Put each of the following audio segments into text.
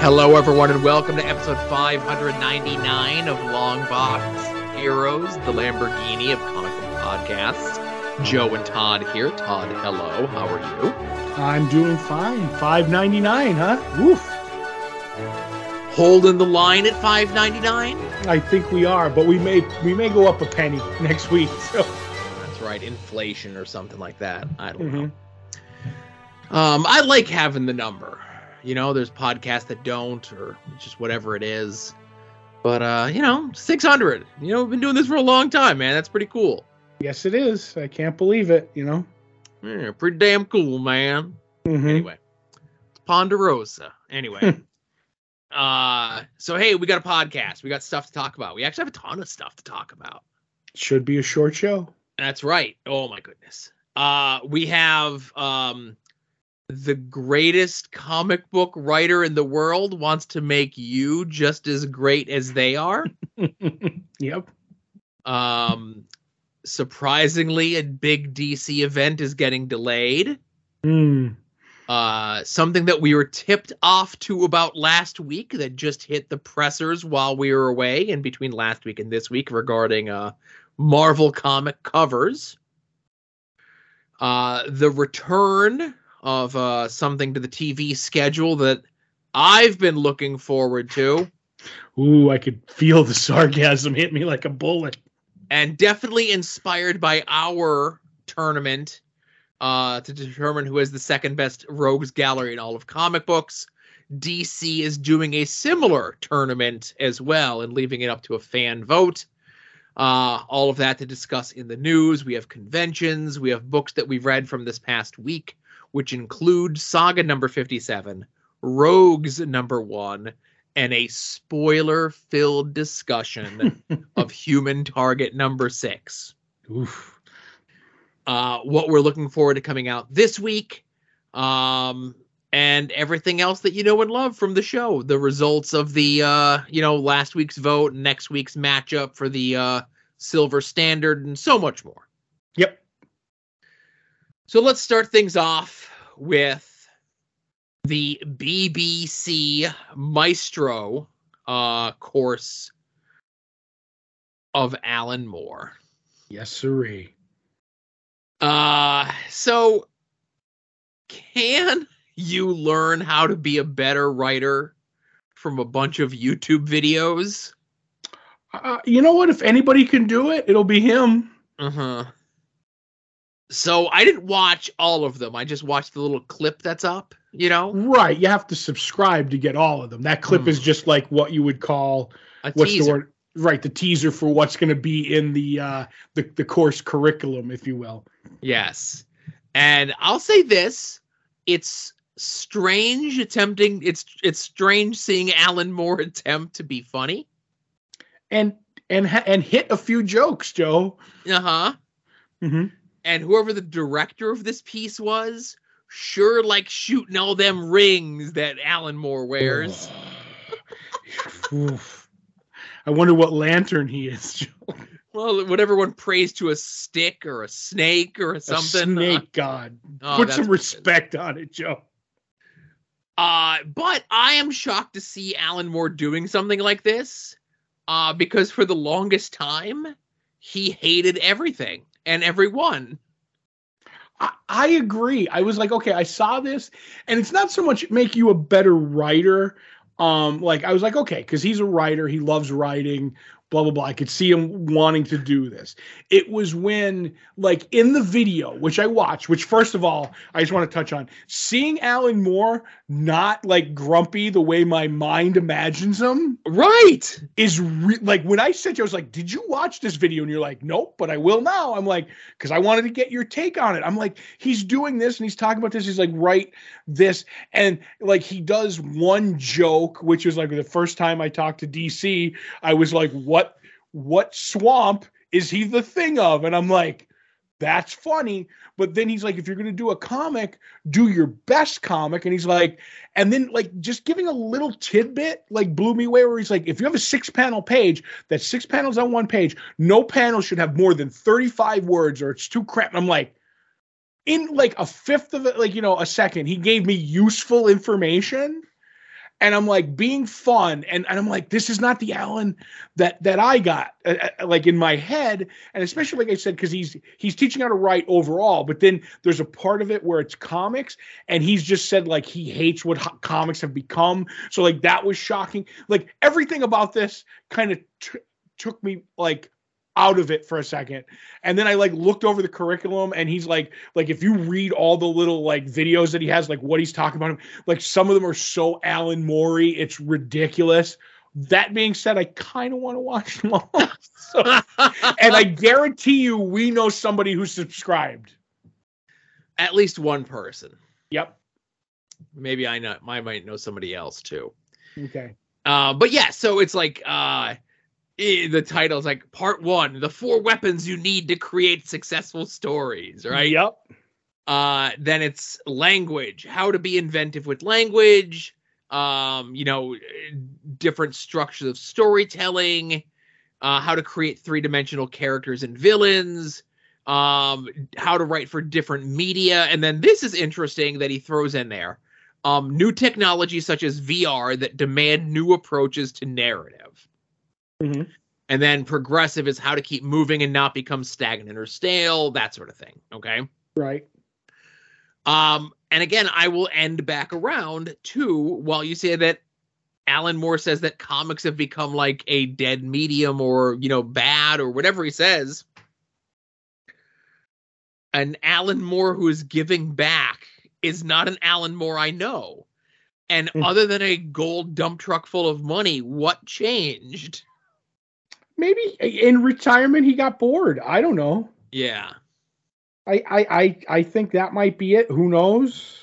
Hello, everyone, and welcome to episode 599 of Long Box Heroes, the Lamborghini of comic book podcasts. Joe and Todd here. Todd, hello. How are you? I'm doing fine. Five ninety nine, huh? Oof. Holding the line at 599. I think we are, but we may we may go up a penny next week. So That's right, inflation or something like that. I don't Mhm. know. Um, I like having the number. You know, there's podcasts that don't, or just whatever it is. But uh, you know, 600. You know, we've been doing this for a long time, man. That's pretty cool. yes, it is. I can't believe it. You know. Yeah, pretty damn cool, man. Mhm. Anyway, it's Ponderosa. Anyway, uh, so hey, we got a podcast. We got stuff to talk about. We actually have a ton of stuff to talk about. Should be a short show. That's right. Oh my goodness. Uh, we have um, the greatest comic book writer in the world wants to make you just as great as they are. yep. Um, surprisingly, a big DC event is getting delayed. Hmm. uh, something that we were tipped off to about last week that just hit the pressers while we were away in between last week and this week regarding uh, Marvel comic covers. Uh, the return of uh, something to the TV schedule that I've been looking forward to Ooh, I could feel the sarcasm hit me like a bullet. and definitely inspired by our tournament uh, to determine who has the second best rogues gallery in all of comic books. DC is doing a similar tournament as well and leaving it up to a fan vote. Uh, all of that to discuss in the news. We have conventions. We have books that we've read from this past week, which include Saga number 57, Rogues number one, and a spoiler filled discussion of Human Target number six. Oof. Uh, what we're looking forward to coming out this week, um, and everything else that you know and love from the show. The results of the uh, you know last week's vote, next week's matchup for the uh, silver standard, and so much more. So let's start things off with the BBC Maestro uh, course of Alan Moore. Yes, sirree. Uh, so can you learn how to be a better writer from a bunch of YouTube videos? Uh, you know what? If anybody can do it, it'll be him. Uh-huh. So I didn't watch all of them. I just watched the little clip that's up, you know? Right. You have to subscribe to get all of them. That clip Hmm. is just like what you would call A what's teaser. the word? Right, the teaser for what's going to be in the uh the the course curriculum, if you will. Yes. And I'll say this, it's strange attempting it's it's strange seeing Alan Moore attempt to be funny. And and and hit a few jokes, Joe. Uh-huh. hmm and whoever the director of this piece was sure like shooting all them rings that alan moore wears I wonder what lantern he is. Joe. well whatever one prays to a stick or a snake or A something snake god. uh, Put some what it is. respect on it, Joe. uh but i am shocked to see alan moore doing something like this uh because for the longest time he hated everything and everyone I, I agree. I was like, okay, I saw this, and it's not so much make you a better writer. Um, like I was like, okay, because he's a writer, he loves writing, blah blah blah. I could see him wanting to do this. It was when, like, in the video, which I watched, which first of all, I just want to touch on seeing Alan Moore not like grumpy the way my mind imagines him right is re- like when I sent you, I was like, "Did you watch this video?" And you're like, "Nope," but I will now. I'm like, because I wanted to get your take on it. I'm like, he's doing this and he's talking about this. He's like, write this, and like he does one joke, which is like the first time I talked to DC, I was like, "What? What swamp is he the thing of?" And I'm like. That's funny, but then he's like, if you're gonna do a comic, do your best comic. And he's like, and then like just giving a little tidbit like blew me away where he's like, if you have a six panel page, that's six panels on one page, no panel should have more than 35 words or it's too cramped. I'm like, in like a fifth of it, like you know, a second, he gave me useful information. And I'm like being fun, and, and I'm like, this is not the Alan that that I got, uh, uh, like in my head, and especially like I said, because he's he's teaching how to write overall, but then there's a part of it where it's comics, and he's just said like he hates what ho- comics have become, so like that was shocking. Like everything about this kind of t- took me like out of it for a second. And then i like looked over the curriculum and he's like like if you read all the little like videos that he has like what he's talking about him like some of them are so alan Moore it's ridiculous. That being said i kind of want to watch them all. So, and i guarantee you we know somebody who's subscribed. At least one person. yep. Maybe I know I might know somebody else too. okay. Uh, but yeah, so it's like uh, the title's like part one: the four weapons you need to create successful stories. Right. yep Uh, then it's language, how to be inventive with language. Um, you know, different structures of storytelling. Uh, how to create three-dimensional characters and villains. Um, how to write for different media, and then this is interesting that he throws in there. Um, new technologies such as VR that demand new approaches to narrative. Mhm. And then progressive is how to keep moving and not become stagnant or stale, that sort of thing. Okay. right Um, and again, I will end back around to while you say that Alan Moore says that comics have become like a dead medium or, you know, bad or whatever he says. An Alan Moore who is giving back is not an Alan Moore I know. And Hmm. other than a gold dump truck full of money, what changed? Maybe in retirement he got bored i don't know Yeah. I, I I I think that might be it. Who knows?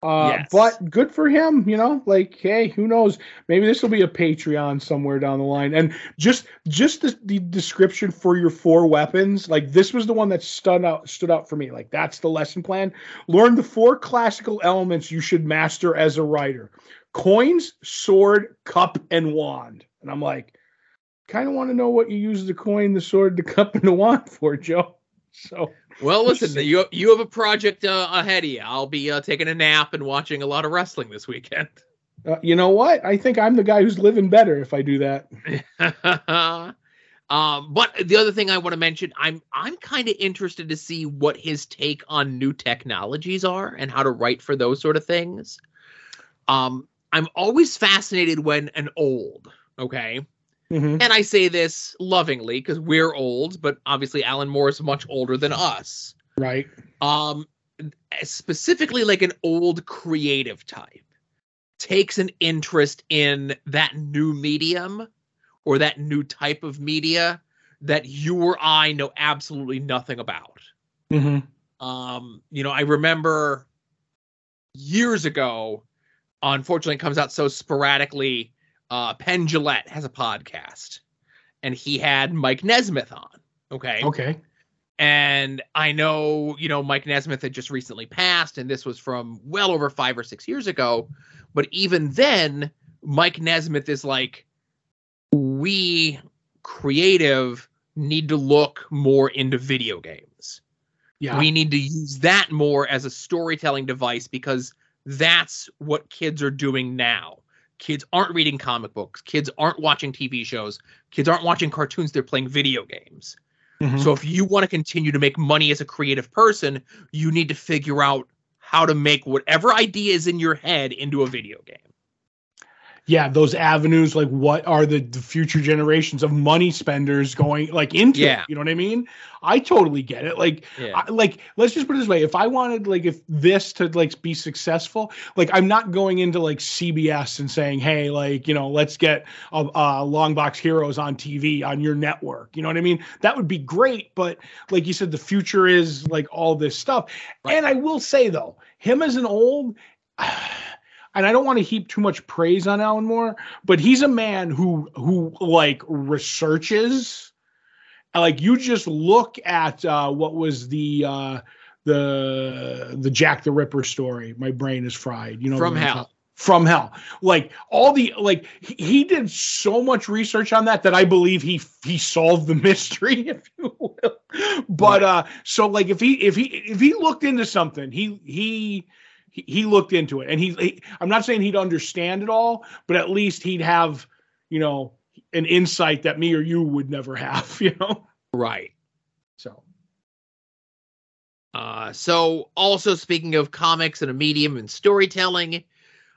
Uh, Yes. but good for him, you know. Like, hey, who knows? Maybe this will be a Patreon somewhere down the line. And just just the, the description for your four weapons, like this was the one that stood out stood out for me. Like that's the lesson plan. Learn the four classical elements you should master as a writer: coins, sword, cup, and wand. And I'm like, kind of want to know what you use the coin, the sword, the cup, and the wand for, Joe. So. Well, listen, you you have a project uh, ahead of you. I'll be uh, taking a nap and watching a lot of wrestling this weekend. Uh, you know what? I think I'm the guy who's living better if I do that. um, but the other thing I want to mention, I'm I'm kind of interested to see what his take on new technologies are and how to write for those sort of things. Um, I'm always fascinated when an old, okay, Mhm. and I say this lovingly because we're old, but obviously Alan Moore is much older than us. Right. um specifically like an old creative type takes an interest in that new medium or that new type of media that you or I know absolutely nothing about. Mm-hmm. Um, you know, I remember years ago, unfortunately, it comes out so sporadically. Uh, Penn Jillette has a podcast, and he had Mike Nesmith on. Okay. Okay. And I know, you know, Mike Nesmith had just recently passed, and this was from well over five or six years ago. But even then, Mike Nesmith is like, we creative need to look more into video games. Yeah. We need to use that more as a storytelling device because that's what kids are doing now. Kids aren't reading comic books. Kids aren't watching TV shows. Kids aren't watching cartoons. They're playing video games. Mhm. So if you want to continue to make money as a creative person, you need to figure out how to make whatever idea is in your head into a video game. Yeah, those avenues, like what are the, the future generations of money spenders going like into? Yeah. You know what I mean? I totally get it. Like, Yeah. I, like let's just put it this way: if I wanted like if this to like be successful, like I'm not going into like CBS and saying, hey, like you know, let's get a, a long box heroes on TV on your network. You know what I mean? That would be great, but like you said, the future is like all this stuff. Right. And I will say though, him as an old. And I don't want to heap too much praise on Alan Moore, but he's a man who who like researches like you just look at uh, what was the uh, the the Jack the Ripper story. My brain is fried. You know From hell. talking- From hell, like all the like he, he did so much research on that that I believe he he solved the mystery, if you will. But uh, so like if he if he if he looked into something, he he he, he looked into it, and he, he. I'm not saying he'd understand it all, but at least he'd have, you know, an insight that me or you would never have. You know. Right. So. Uh, so also speaking of comics and a medium and storytelling,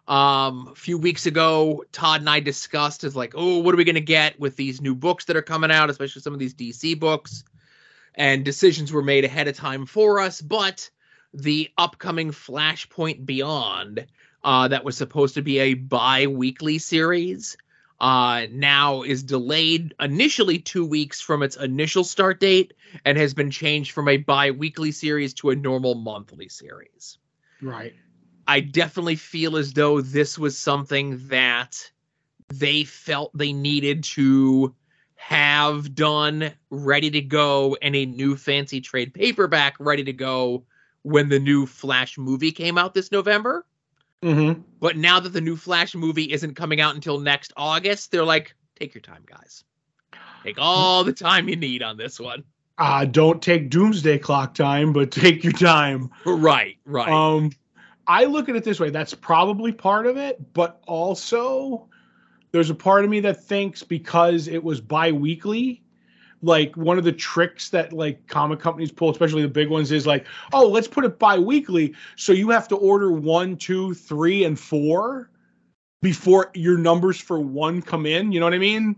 um, a few weeks ago, Todd and I discussed is like, oh, what are we going to get with these new books that are coming out, especially some of these DC books, and decisions were made ahead of time for us. But the upcoming Flashpoint Beyond, uh, that was supposed to be a bi-weekly series, uh, now is delayed initially two weeks from its initial start date and has been changed from a bi-weekly series to a normal monthly series. Right. I definitely feel as though this was something that they felt they needed to have done ready to go and a new fancy trade paperback ready to go when the new Flash movie came out this November. Mm-hmm. But now that the new Flash movie isn't coming out until next August, they're like, take your time, guys. Take all the time you need on this one. Uh, don't take doomsday clock time, but take your time. Right, right. Um, I look at it this way. That's probably part of it, but also there's a part of me that thinks because it was bi-weekly, like one of the tricks that like comic companies pull, especially the big ones, is like, oh, let's put it bi-weekly, so you have to order one, two, three, and four before your numbers for one come in. You know what I mean?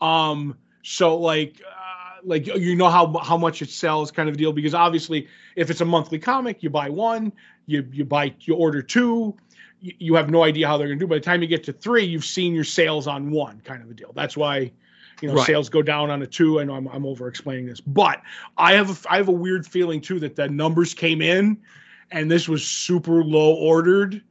Um, so like uh, like you know how how much it sells kind of deal because obviously if it's a monthly comic you buy one you you buy you order two you, you have no idea how they're to do by the time you get to three you've seen your sales on one kind of a deal that's why you know Right. sales go down on a two i know i'm, I'm over explaining this but i have a, i have a weird feeling too that the numbers came in and this was super low ordered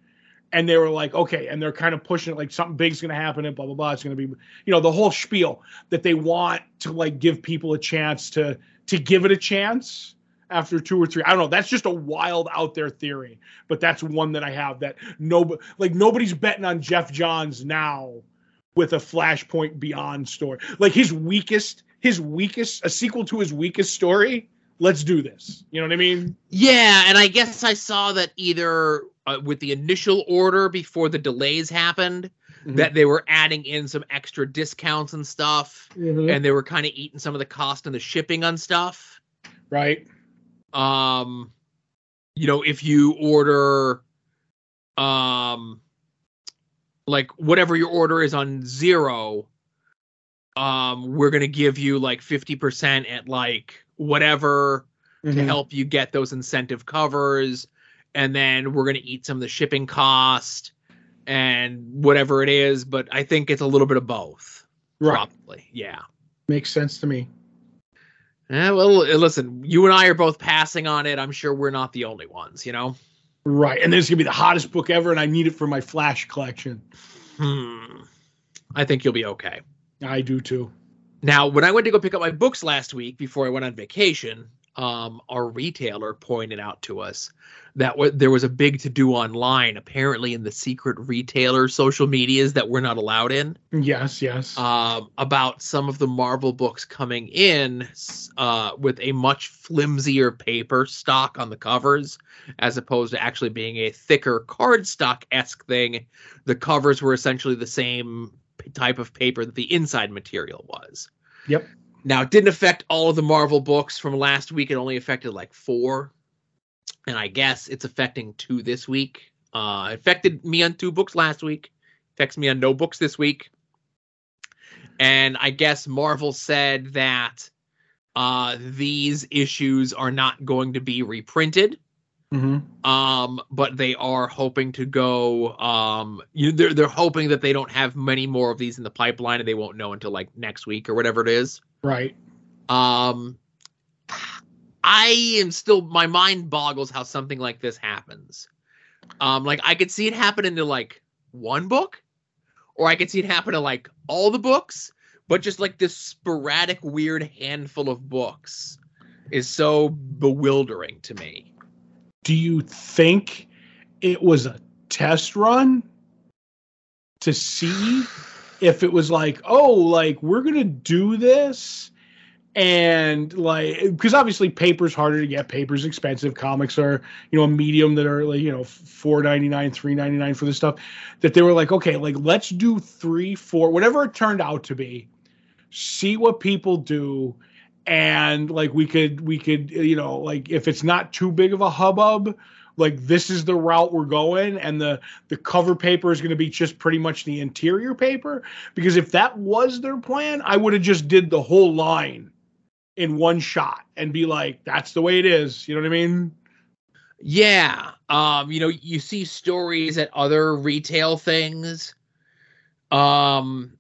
and they were like okay and they're kind of pushing it like something big's going to happen and blah blah blah it's going to be you know the whole spiel that they want to like give people a chance to to give it a chance after two or three i don't know that's just a wild out there theory but that's one that i have that no like nobody's betting on geoff johns now with a flashpoint beyond story. Like his weakest his weakest a sequel to his weakest story let's do this. You know what i mean? Yeah, and I guess I saw that either uh, with the initial order before the delays happened, that they were adding in some extra discounts and stuff, Mhm. and they were kind of eating some of the cost and the shipping on stuff. right. Um, you know, if you order, um, like whatever your order is on zero, um, we're gonna give you like fifty percent at like whatever to Mhm. help you get those incentive covers. And then we're going to eat some of the shipping cost and whatever it is. But i think it's a little bit of both right. probably. Yeah. Makes sense to me. Eh, well listen you and i are both passing on it. I'm sure we're not the only ones you know Right. And this is gonna be the hottest book ever, and I need it for my flash collection. hmm i think you'll be okay I do too. Now, when I went to go pick up my books last week before I went on vacation, um, our retailer pointed out to us that w- there was a big to do online, apparently in the secret retailer social medias that we're not allowed in, Yes, yes. um, about some of the Marvel books coming in uh, with a much flimsier paper stock on the covers, as opposed to actually being a thicker cardstock esque thing. The covers were essentially the same type of paper that the inside material was. Yep. Now, it didn't affect all of the Marvel books from last week. It only affected like four. And I guess it's affecting two this week. Uh, it affected me on two books last week. Affects me on no books this week. And I guess Marvel said that uh, these issues are not going to be reprinted hmm um but they are hoping to go um you they're they're hoping that they don't have many more of these in the pipeline and they won't know until like next week or whatever it is Right. um i am still my mind boggles how something like this happens um like i could see it happen into like one book or i could see it happen to like all the books but just like this sporadic weird handful of books is so bewildering to me Do you think it was a test run to see if it was like, oh, like we're gonna do this, and like because obviously paper's harder to get paper's expensive comics are you know a medium that are like you know 499 399 for this stuff that they were like okay like let's do three four whatever it turned out to be see what people do and like we could we could you know like if it's not too big of a hubbub like this is the route we're going and the the cover paper is going to be just pretty much the interior paper because if that was their plan i would have just did the whole line in one shot and be like, that's the way it is. You know what I mean? Yeah. Um, you know, you see stories at other retail things um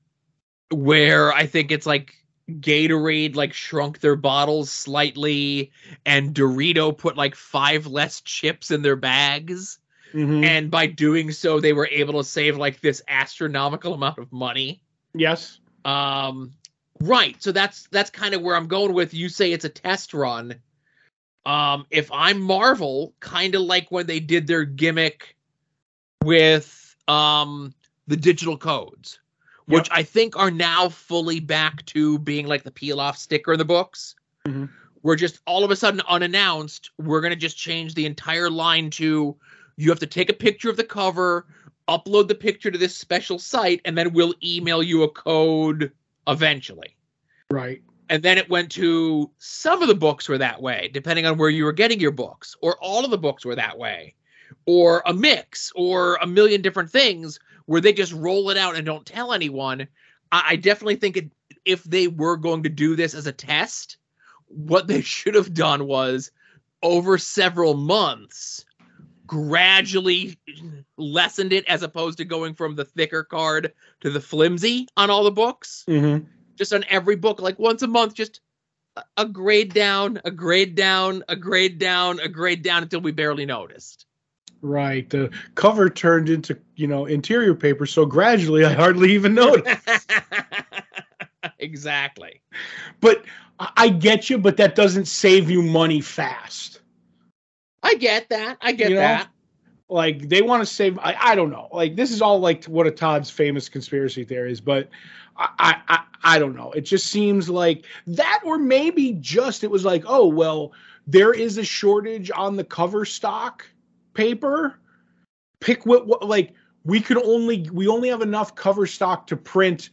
where I think it's like Gatorade like shrunk their bottles slightly and Dorito put like five less chips in their bags. Mm-hmm. And by doing so, they were able to save like this astronomical amount of money. Yes. Um, Right. So that's that's kind of where I'm going with. You say it's a test run. Um, if I'm Marvel, kind of like when they did their gimmick with um the digital codes, yep. which I think are now fully back to being like the peel off sticker in the books. Mm-hmm. We're just all of a sudden unannounced. We're gonna just change the entire line to you have to take a picture of the cover, upload the picture to this special site, and then we'll email you a code eventually. Right. And then it went to some of the books were that way, depending on where you were getting your books, or all of the books were that way, or a mix, or a million different things where they just roll it out and don't tell anyone. I, I definitely think it, if they were going to do this as a test, what they should have done was over several months gradually lessened it as opposed to going from the thicker card to the flimsy on all the books. Mm-hmm. Just on every book, like once a month, just a grade down, a grade down, a grade down, a grade down until we barely noticed. Right. The cover turned into, you know, interior paper so gradually I hardly even noticed. exactly. But I get you, but that doesn't save you money fast. I get that. I get you know? that. Like they want to save. I, I don't know. Like this is all like one of Todd's famous conspiracy theories, but I, I I don't know. It just seems like that, or maybe just it was like, oh well, there is a shortage on the cover stock paper. Pick what, what like we could only we only have enough cover stock to print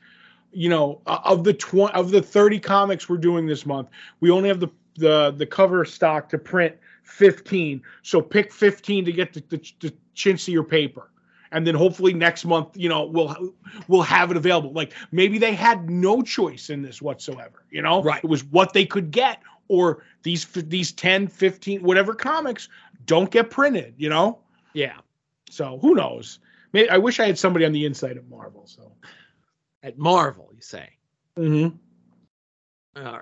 you know of the 20 of the 30 comics we're doing this month we only have the the the cover stock to print 15. So pick 15 to get the, the, the your paper. And then hopefully next month, you know, we'll we'll have it available. Like maybe they had no choice in this whatsoever, you know? Right. It was what they could get or these these 10, 15, whatever comics don't get printed, you know? Yeah. So who knows? Maybe, I wish I had somebody on the inside of Marvel. So at Marvel, you say? Mm-hmm. All right.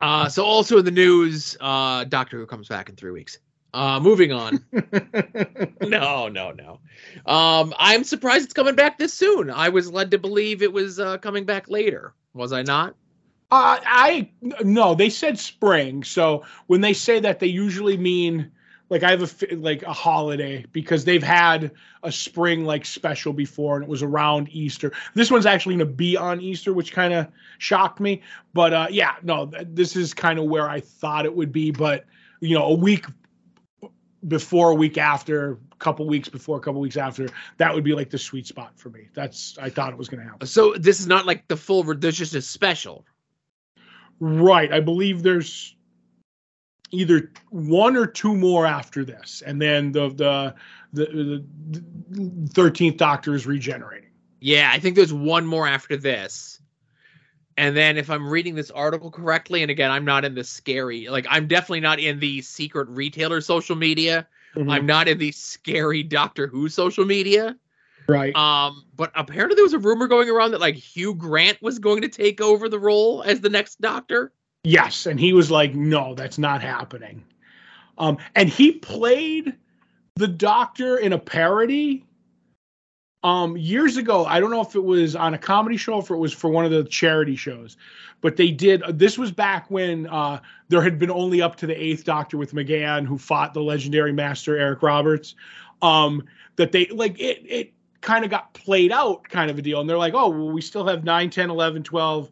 Uh, so also in the news, uh, Doctor Who comes back in three weeks. Uh, moving on. no, no, no. Um, I'm surprised it's coming back this soon. I was led to believe it was uh, coming back later. Was I not? Uh, I no. They said spring. So when they say that, they usually mean like I have a like a holiday because they've had a spring like special before and it was around Easter. This one's actually going to be on Easter, which kind of shocked me. But uh, yeah, no, this is kind of where I thought it would be. But you know, a week before, a week after, a couple weeks before, a couple weeks after, that would be like the sweet spot for me. That's I thought it was going to happen. So this is not like the full. There's just a special. Right. I believe there's either one or two more after this, and then the the the thirteenth Doctor is regenerating. Yeah, I think there's one more after this. And then if I'm reading this article correctly, and again, I'm not in the scary, like I'm definitely not in the secret retailer social media. Mm-hmm. I'm not in the scary Doctor Who social media. Right. Um, but apparently there was a rumor going around that like Hugh Grant was going to take over the role as the next Doctor. Yes, and he was like, "No, that's not happening." Um, and he played the Doctor in a parody um, years ago. I don't know if it was on a comedy show, if it was for one of the charity shows, but they did. This was back when uh, there had been only up to the Eighth Doctor with McGann, who fought the legendary Master Eric Roberts. Um, that they like it. It kind of got played out, kind of a deal, and they're like, "Oh, well, we still have 9, 10, 11, 12."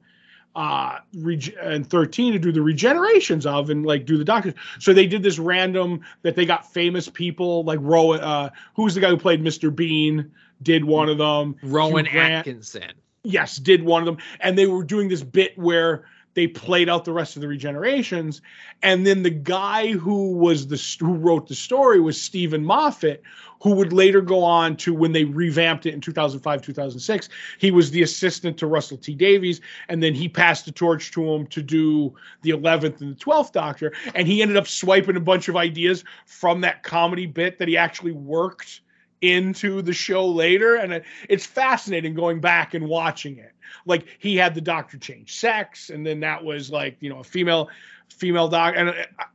uh reg- and 13 to do the regenerations of and like do the doctors so they did this random that they got famous people like rowan uh who's the guy who played mr bean did one of them Rowan Atkinson. yes did one of them and they were doing this bit where they played out the rest of the regenerations. And then the guy who was the who wrote the story was Steven Moffat who would later go on to when they revamped it in 2005 2006 he was the assistant to Russell T Davies and then he passed the torch to him to do the 11th and the 12th doctor. And he ended up swiping a bunch of ideas from that comedy bit that he actually worked into the show later and it, it's fascinating going back and watching it. Like he had the doctor change sex and then that was like you know a female female doc and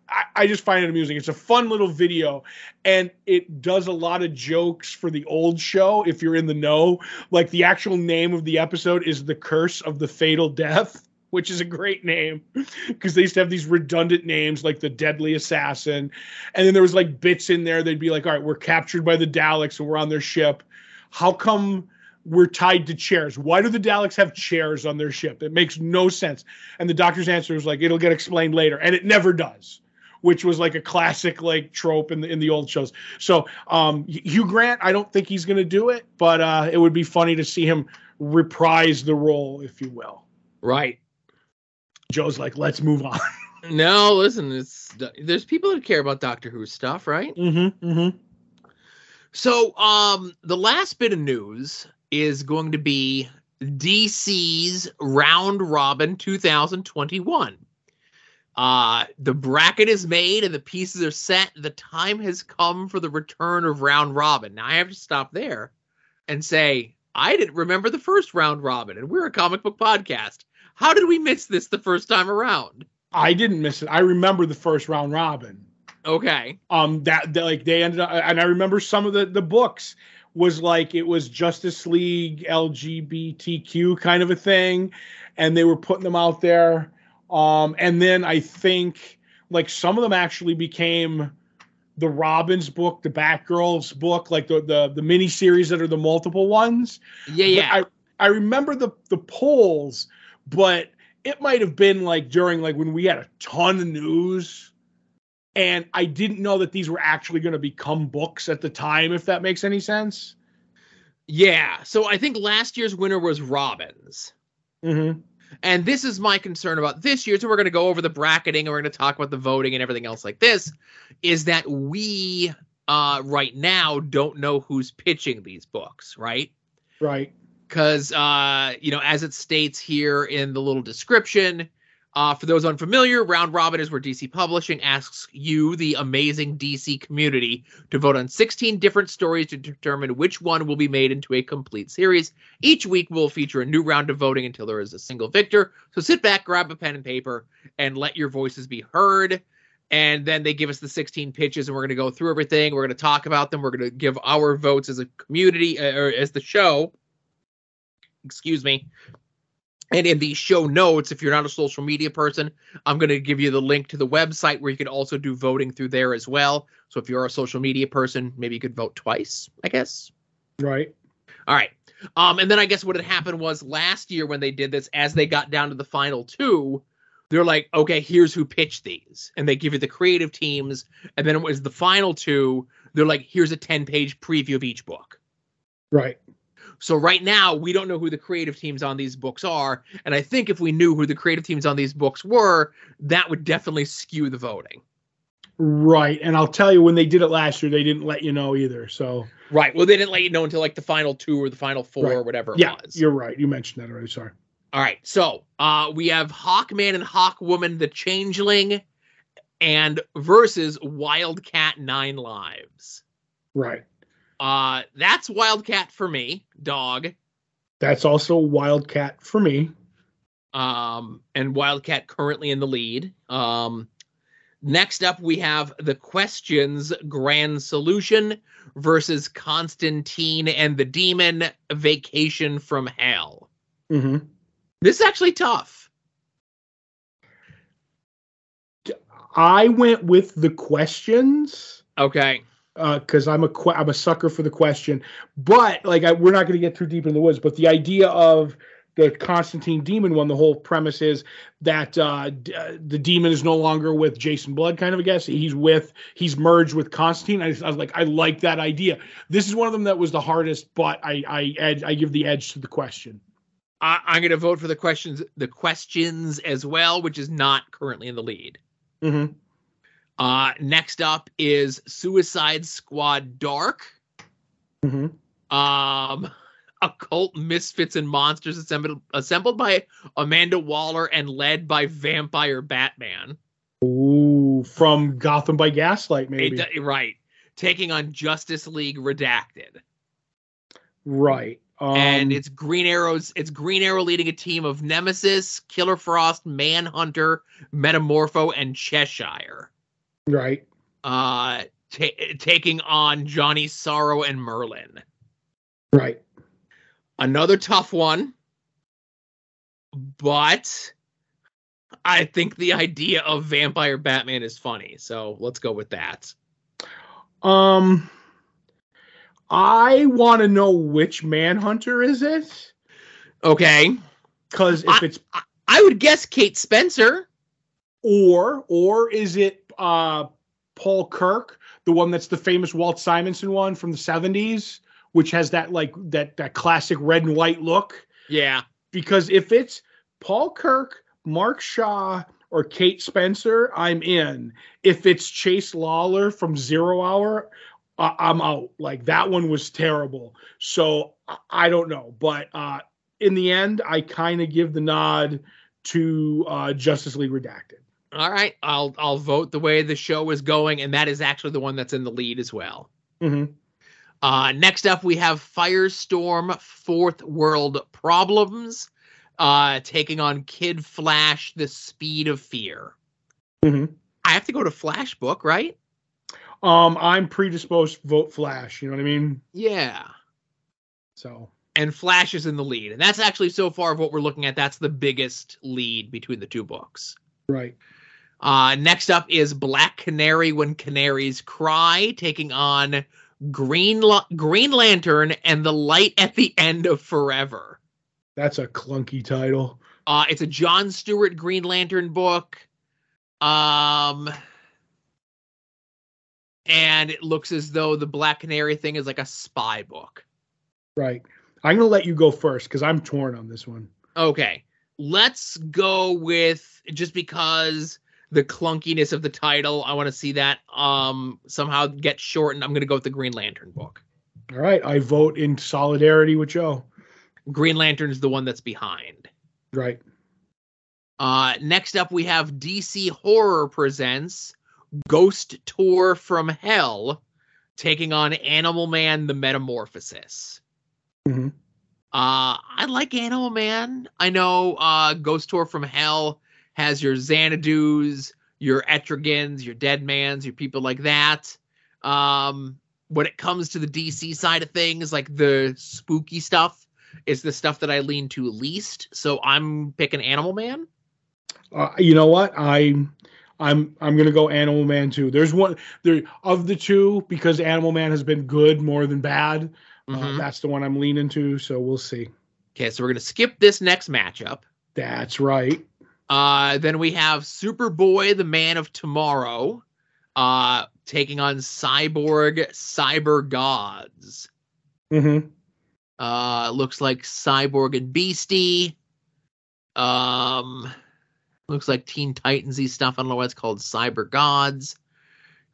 I, I just find it amusing. It's a fun little video and it does a lot of jokes for the old show if you're in the know. Like the actual name of the episode is the curse of the fatal death which is a great name because they used to have these redundant names like the deadly assassin and then there was like bits in there they'd be like all right we're captured by the daleks and we're on their ship how come we're tied to chairs. Why do the Daleks have chairs on their ship? It makes no sense. And the doctor's answer was like, it'll get explained later. And it never does, which was like a classic like trope in the in the old shows. So um Hugh Grant, I don't think he's gonna do it, but uh it would be funny to see him reprise the role, if you will. Right. Joe's like, let's move on. No, listen, it's there's people that care about Doctor Who stuff, right? mm-hmm. Mm-hmm. So, um, the last bit of news is going to be DC's Round Robin 2021. Uh, the bracket is made and the pieces are set. The time has come for the return of Round Robin. Now I have to stop there and say, I didn't remember the first Round Robin, and we're a comic book podcast. How did we miss this the first time around? I didn't miss it. I remember the first round robin. Okay. um that, that like they ended up and i remember some of the the books was like it was justice league lgbtq kind of a thing and they were putting them out there um and then i think like some of them actually became the robins book the batgirls book like the the, the mini series that are the multiple ones Yeah, But yeah. I, I remember the the polls, but it might have been like during like when we had a ton of news, and I didn't know that these were actually going to become books at the time. If that makes any sense. yeah. So I think last year's winner was Robins. Mm-hmm. And this is my concern about this year. So we're going to go over the bracketing and we're going to talk about the voting and everything else like this. Is that we uh, right now don't know who's pitching these books, right? Right. Because uh, you know, as it states here in the little description, uh, for those unfamiliar, Round Robin is where DC Publishing asks you, the amazing DC community, to vote on 16 different stories to determine which one will be made into a complete series. Each week will feature a new round of voting until there is a single victor. So sit back, grab a pen and paper, and let your voices be heard. And then they give us the 16 pitches, and we're going to go through everything. We're going to talk about them. We're going to give our votes as a community, uh, or as the show. Excuse me. And in the show notes, if you're not a social media person, I'm going to give you the link to the website where you can also do voting through there as well. So if you're a social media person, maybe you could vote twice, I guess. Right. All right. Um, and then I guess what had happened was last year when they did this, as they got down to the final two, they're like, okay, here's who pitched these. And they give you the creative teams. And then it was the final two. They're like, here's a 10 page preview of each book. Right. So right now, we don't know who the creative teams on these books are. And I think if we knew who the creative teams on these books were, that would definitely skew the voting. Right. And I'll tell you, when they did it last year, they didn't let you know either. So Right. Well, they didn't let you know until like the final two or the final four Right. or whatever it yeah, was. you're right. You mentioned that already. Sorry. All right. So uh, we have Hawkman and Hawkwoman, the Changeling, and versus Wildcat Nine Lives. Right. Uh, that's Wildcat for me, dog. That's also Wildcat for me. Um, and Wildcat currently in the lead. Um, next up, we have the questions grand solution versus Constantine and the Demon Vacation from Hell. Mm-hmm. This is actually tough. I went with the questions. Okay. Because I'm a que- I'm a sucker for the question. But like I, we're not going to get too deep in the woods. But the idea of the Constantine demon one, the whole premise is that uh, d- uh, the demon is no longer with Jason Blood, kind of, I guess. He's with, he's merged with Constantine. I, I was like, I like that idea. This is one of them that was the hardest, but I, I, edge, I give the edge to the question. I, I'm going to vote for the questions, the questions as well, which is not currently in the lead. Mm-hmm. Uh, next up is Suicide Squad Dark. Mm-hmm. Um, occult misfits and monsters assembled assembled by Amanda Waller and led by Vampire Batman. Ooh, from Gotham by Gaslight, maybe. It- right, taking on Justice League Redacted, right. Um, and it's Green Arrow's. It's Green Arrow leading a team of Nemesis, Killer Frost, Manhunter, Metamorpho, and Cheshire. Right. Uh, ta- taking on Johnny Sorrow and Merlin. Right. another tough one but i think the idea of vampire batman is funny so let's go with that Um, I want to know which Manhunter is it? okay Because if it's i would guess kate spencer or or is it uh Paul Kirk, the one that's the famous Walt Simonson one from the seventies, which has that like that that classic red and white look? yeah Because if it's Paul Kirk, Mark Shaw, or Kate Spencer, I'm in. If it's Chase Lawler from Zero Hour, uh, I'm out. Like that one was terrible. So I, I don't know, but uh, in the end, I kind of give the nod to uh, Justice League Redacted. All right i'll i'll vote the way the show is going and that is actually the one that's in the lead as well Mm-hmm. uh next up we have firestorm fourth world problems uh taking on kid flash the speed of fear Mhm. i have to go to flash book right Um, I'm predisposed to vote Flash. You know what I mean? yeah So and Flash is in the lead. And that's actually so far of what we're looking at. That's the biggest lead between the two books. right. Uh, next up is Black Canary When Canaries Cry, taking on Green Green Lantern and the Light at the End of Forever. That's a clunky title. Uh, it's a John Stewart Green Lantern book. Um, and it looks as though the Black Canary thing is like a spy book. Right. I'm gonna let you go first because I'm torn on this one. Okay. Let's go with just because the clunkiness of the title, I want to see that um somehow get shortened. I'm going to go with the Green Lantern book. All right. I vote in solidarity with Joe. Green Lantern is the one that's behind. Right. Uh next up we have DC Horror presents Ghost Tour from Hell taking on Animal Man the Metamorphosis. Mhm. Uh, I like Animal Man. I know uh, Ghost Tour from Hell has your Xanadu's, your Etrigans, your Deadmans, your people like that. Um, when it comes to the DC side of things, like the spooky stuff, is the stuff that I lean to least. So I'm picking Animal Man. Uh, you know what? I I'm I'm gonna go Animal Man too. There's one there of the two because Animal Man has been good more than bad. Uh, Mhm. that's the one I'm leaning to. So we'll see. Okay, so we're gonna skip this next matchup. That's right. Uh, then we have Superboy, the Man of Tomorrow, uh, taking on Cyborg, Cyber Gods. Mm-hmm. Uh, looks like Cyborg and Beastie. Um, looks like Teen Titansy stuff. I don't know what it's called. Cyber Gods.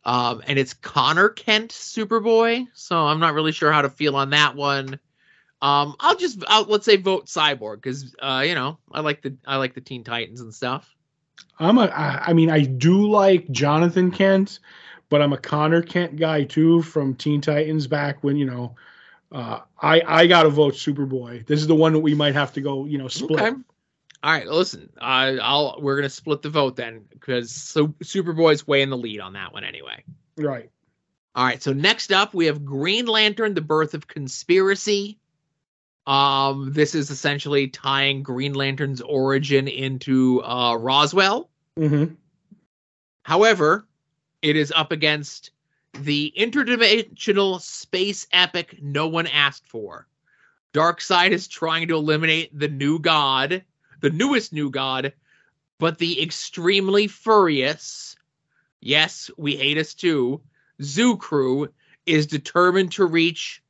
Um, and it's Connor Kent Superboy. So I'm not really sure how to feel on that one. Um, I'll just I'll, let's say vote Cyborg because uh, you know I like the I like the Teen Titans and stuff. I'm a. I, I mean, I do like Jonathan Kent, but I'm a Connor Kent guy too from Teen Titans back when you know. Uh, I I gotta vote Superboy. This is the one that we might have to go. You know, split. Okay. All right, listen. Uh, I'll we're gonna split the vote then because so, Superboy's way in the lead on that one anyway. Right. All right, so next up we have Green Lantern: The Birth of Conspiracy. Um, this is essentially tying Green Lantern's origin into uh, Roswell. Mm-hmm. However, it is up against the interdimensional space epic no one asked for. Darkseid is trying to eliminate the new god, the newest new god, but the extremely furious, yes, we hate us too, Zoo Crew is determined to reach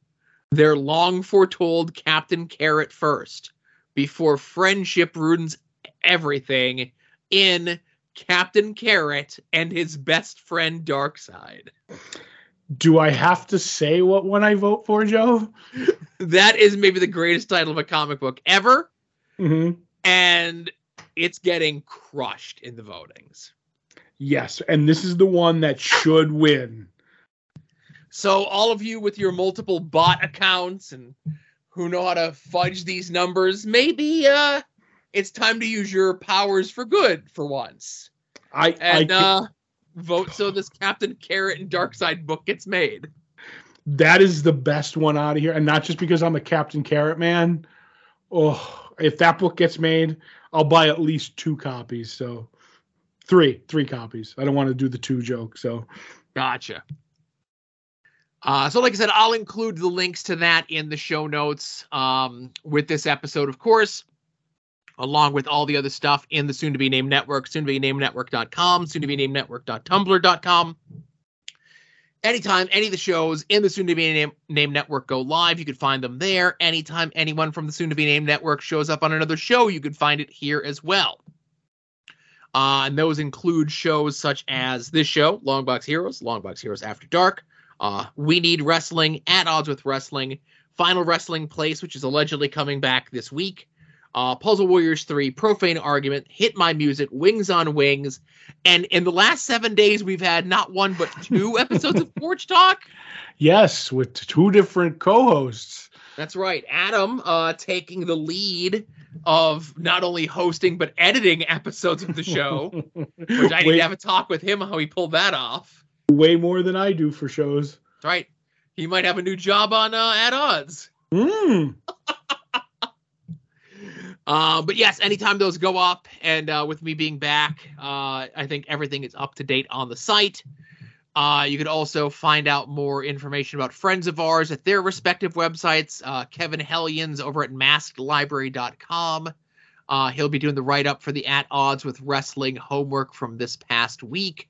their long foretold Captain Carrot first before friendship ruins everything in Captain Carrot and his best friend Darkseid. Do I have to say what one I vote for, Joe? That is maybe the greatest title of a comic book ever. Mm-hmm. And it's getting crushed in the votings. Yes, and this is the one that should win. So, all of you with your multiple bot accounts and who know how to fudge these numbers, maybe uh, it's time to use your powers for good for once. I And I, uh, vote so this Captain Carrot and Darkseid book gets made. that is the best one out of here, and not just because I'm a Captain Carrot man. Oh, if that book gets made, I'll buy at least two copies. So three, three copies. I don't want to do the two joke. So Gotcha. Uh, so, like I said, I'll include the links to that in the show notes um, with this episode, of course, along with all the other stuff in the soon to be named network, soon to be named network.com, soon to be named network.tumblr.com. Anytime any of the shows in the soon to be named, network go live, you can find them there. Anytime anyone from the soon to be named network shows up on another show, you can find it here as well. Uh, and those include shows such as this show, Longbox Heroes, Longbox Heroes After Dark, uh, We Need Wrestling, At Odds with Wrestling, Final Wrestling Place, which is allegedly coming back this week, uh, Puzzle Warriors 3, Profane Argument, Hit My Music, Wings on Wings, and in the last seven days, we've had not one but two episodes of Forge Talk. yes, with two different co-hosts. That's right. Adam uh, taking the lead of not only hosting but editing episodes of the show, which I need way, to have a talk with him how he pulled that off. Way more than I do for shows. That's right. He might have a new job on uh, At Odds. Mm. Uh, but yes, anytime those go up, and uh, with me being back, uh, I think everything is up to date on the site. Uh, you could also find out more information about friends of ours at their respective websites. Uh, Kevin Hellions over at maskedlibrary.com. Uh, he'll be doing the write up for the At Odds with Wrestling homework from this past week.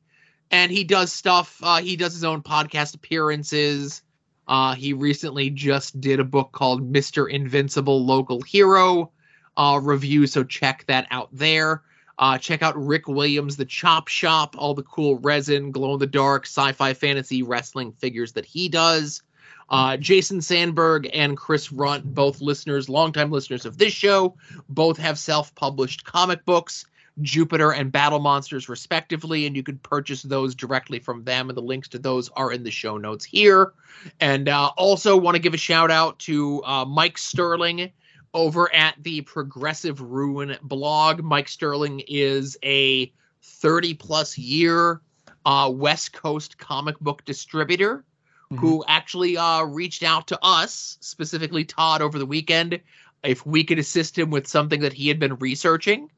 And he does stuff, uh, he does his own podcast appearances. Uh, he recently just did a book called Mr. Invincible Local Hero uh, review, so check that out there. Uh, check out Rick Williams, the Chop Shop, all the cool resin, glow in the dark, sci fi fantasy wrestling figures that he does. Uh, Jason Sandberg and Chris Runt, both listeners, longtime listeners of this show, both have self published comic books, Jupiter and Battle Monsters, respectively, and you can purchase those directly from them. And the links to those are in the show notes here. And uh, also want to give a shout out to uh, Mike Sterling over at the Progressive Ruin blog. Mike Sterling is a 30 plus year uh, West Coast comic book distributor Mhm. who actually uh, reached out to us, specifically Todd, over the weekend, if we could assist him with something that he had been researching.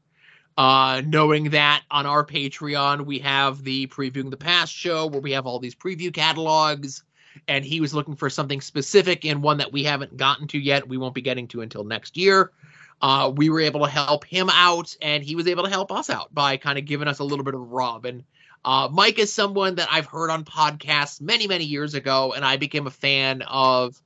Uh, knowing that on our Patreon, we have the Previewing the Past show where we have all these preview catalogs and he was looking for something specific and one that we haven't gotten to yet. We won't be getting to until next year. Uh, we were able to help him out, and he was able to help us out by kind of giving us a little bit of a rub. And uh, Mike is someone that I've heard on podcasts many, many years ago, and I became a fan of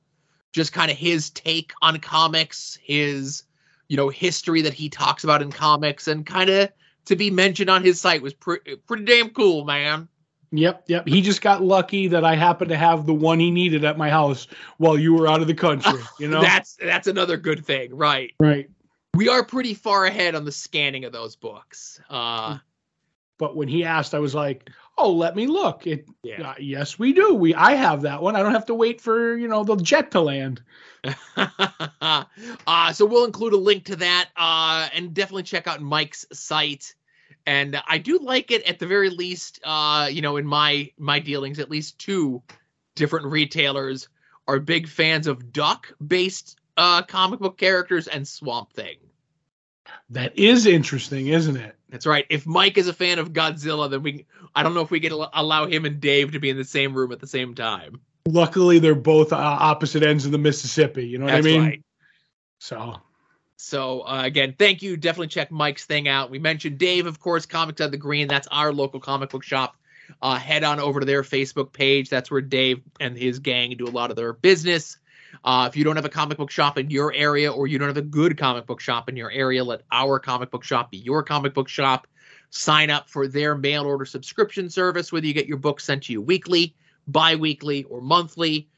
just kind of his take on comics, his you know history that he talks about in comics, and kind of to be mentioned on his site was pretty pretty damn cool, man. Yep, yep. He just got lucky that I happened to have the one he needed at my house while you were out of the country. You know, That's that's another good thing, right? right. We are pretty far ahead on the scanning of those books. Uh, But when he asked, I was like, "Oh, let me look." It, yeah. uh, yes, we do. We, I have that one. I don't have to wait for you know the jet to land. uh, so we'll include a link to that, uh, and definitely check out Mike's site. And I do like it at the very least. Uh, you know, in my my dealings, at least two different retailers are big fans of duck-based uh, comic book characters and Swamp Thing. That is interesting, isn't it? That's right. If Mike is a fan of Godzilla, then we I don't know if we could allow him and Dave to be in the same room at the same time. Luckily, they're both uh, opposite ends of the Mississippi. You know what That's I mean? right. So So uh, again, thank you. Definitely check Mike's thing out. We mentioned Dave, of course, Comics on the Green. That's our local comic book shop. Uh, head on over to their Facebook page. That's where Dave and his gang do a lot of their business. Uh, if you don't have a comic book shop in your area, or you don't have a good comic book shop in your area, let our comic book shop be your comic book shop. Sign up for their mail order subscription service, whether you get your books sent to you weekly, bi weekly, or monthly.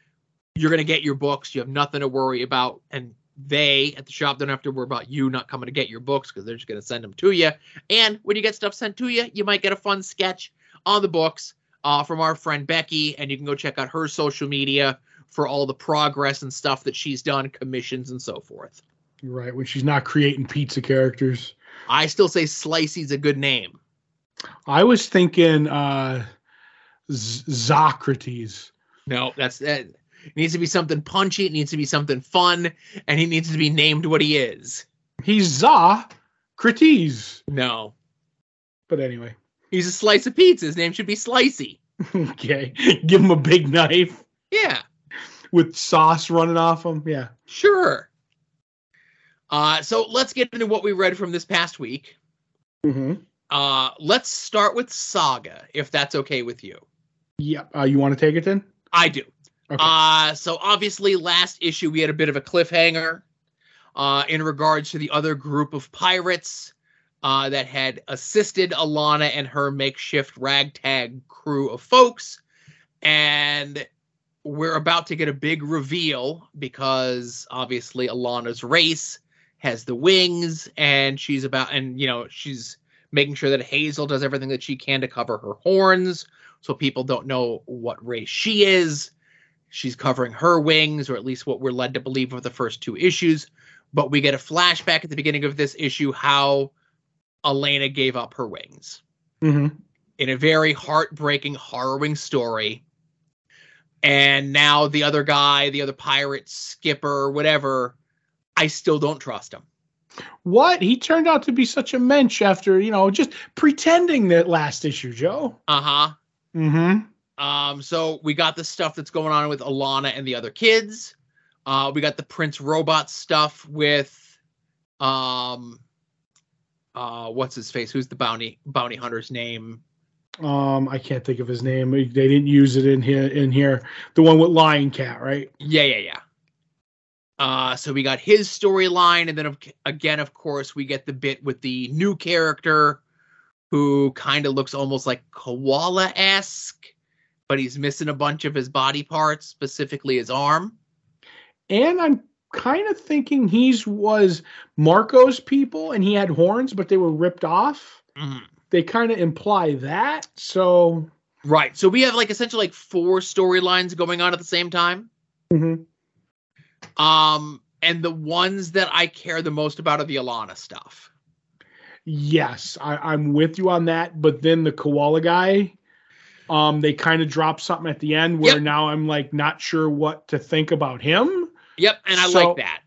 You're going to get your books. You have nothing to worry about. And they at the shop don't have to worry about you not coming to get your books because they're just going to send them to you. And when you get stuff sent to you, you might get a fun sketch on the books uh, from our friend Becky. And you can go check out her social media for all the progress and stuff that she's done, commissions, and so forth. you're right. When she's not creating pizza characters. I still say Slicey's a good name. I was thinking uh Zocrates. No, that's that. It needs to be something punchy. It needs to be something fun, and he needs to be named what he is. He's Zocrates. No, But anyway, he's a slice of pizza. His name should be Slicey. okay. Give him a big knife Yeah, with sauce running off them. Yeah. sure. Uh, so let's get into what we read from this past week. Mm-hmm. Uh, let's start with Saga, if that's okay with you. Yep. Uh, you want to take it then? I do. Okay. Uh, so obviously, last issue we had a bit of a cliffhanger uh, in regards to the other group of pirates uh, that had assisted Alana and her makeshift ragtag crew of folks. And we're about to get a big reveal because obviously Alana's race has the wings and she's about, and you know, she's making sure that Hazel does everything that she can to cover her horns so people don't know what race she is. She's covering her wings, or at least what we're led to believe of the first two issues. But we get a flashback at the beginning of this issue how Alana gave up her wings mm-hmm. in a very heartbreaking, harrowing story. And now the other guy, the other pirate, skipper, whatever, I still don't trust him. What? He turned out to be such a mensch after, you know, just pretending that last issue, Joe. Uh huh. Mm-hmm. Um, so we got the stuff that's going on with Alana and the other kids. Uh, we got the Prince Robot stuff with, um, uh, what's his face? Who's the bounty bounty hunter's name? Um, I can't think of his name. They didn't use it in here. In here, the one with Lion Cat, right? Yeah, yeah, yeah. Uh, so we got his storyline, and then of, again, of course, we get the bit with the new character who kind of looks almost like koala esque, but he's missing a bunch of his body parts, specifically his arm. And I'm kind of thinking he's was Marko's people, and he had horns, but they were ripped off. Mhm. They kind of imply that. So, Right. So we have like essentially like four storylines going on at the same time. Mhm. Um, and the ones that I care the most about are the Alana stuff. yes, I, I'm with you on that. But then the koala guy, um, they kind of drop something at the end where Yep. now I'm like not sure what to think about him. Yep, and I So- like that.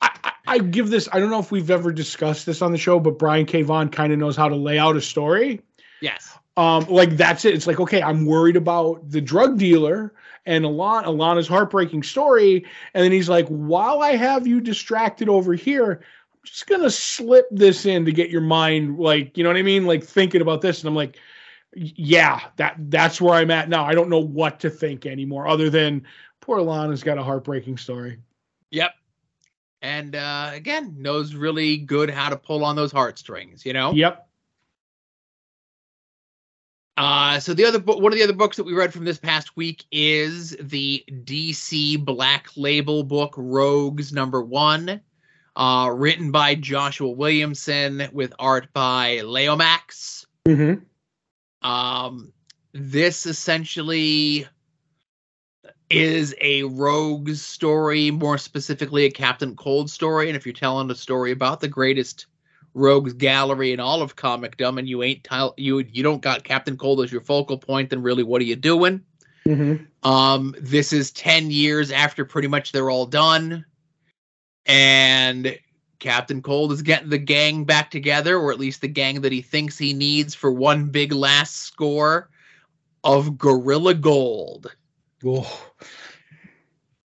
I, I, I give this. I don't know if we've ever discussed this on the show, but Brian K. Vaughan kind of knows how to lay out a story. Yes. Um, like that's it. It's like okay, I'm worried about the drug dealer and Alana, Alana's heartbreaking story, and then he's like, while I have you distracted over here, I'm just gonna slip this in to get your mind like, you know what I mean, like thinking about this, and I'm like, yeah, that that's where I'm at now. I don't know what to think anymore, other than poor Alana's got a heartbreaking story. Yep. And uh, again, knows really good how to pull on those heartstrings, you know? Yep. Uh, so the other book, one of the other books that we read from this past week is the DC Black Label book Rogues number one, uh, written by Joshua Williamson with art by Leomacs. Mm-hmm. Um, this essentially is a rogues story, more specifically a Captain Cold story. And if you're telling a story about the greatest rogues gallery in all of comicdom, and you ain't tell you you don't got Captain Cold as your focal point, then really what are you doing? Mm-hmm. Um, this is 10 years after pretty much they're all done. And Captain Cold is getting the gang back together, or at least the gang that he thinks he needs for one big last score of Gorilla Gold. Oh.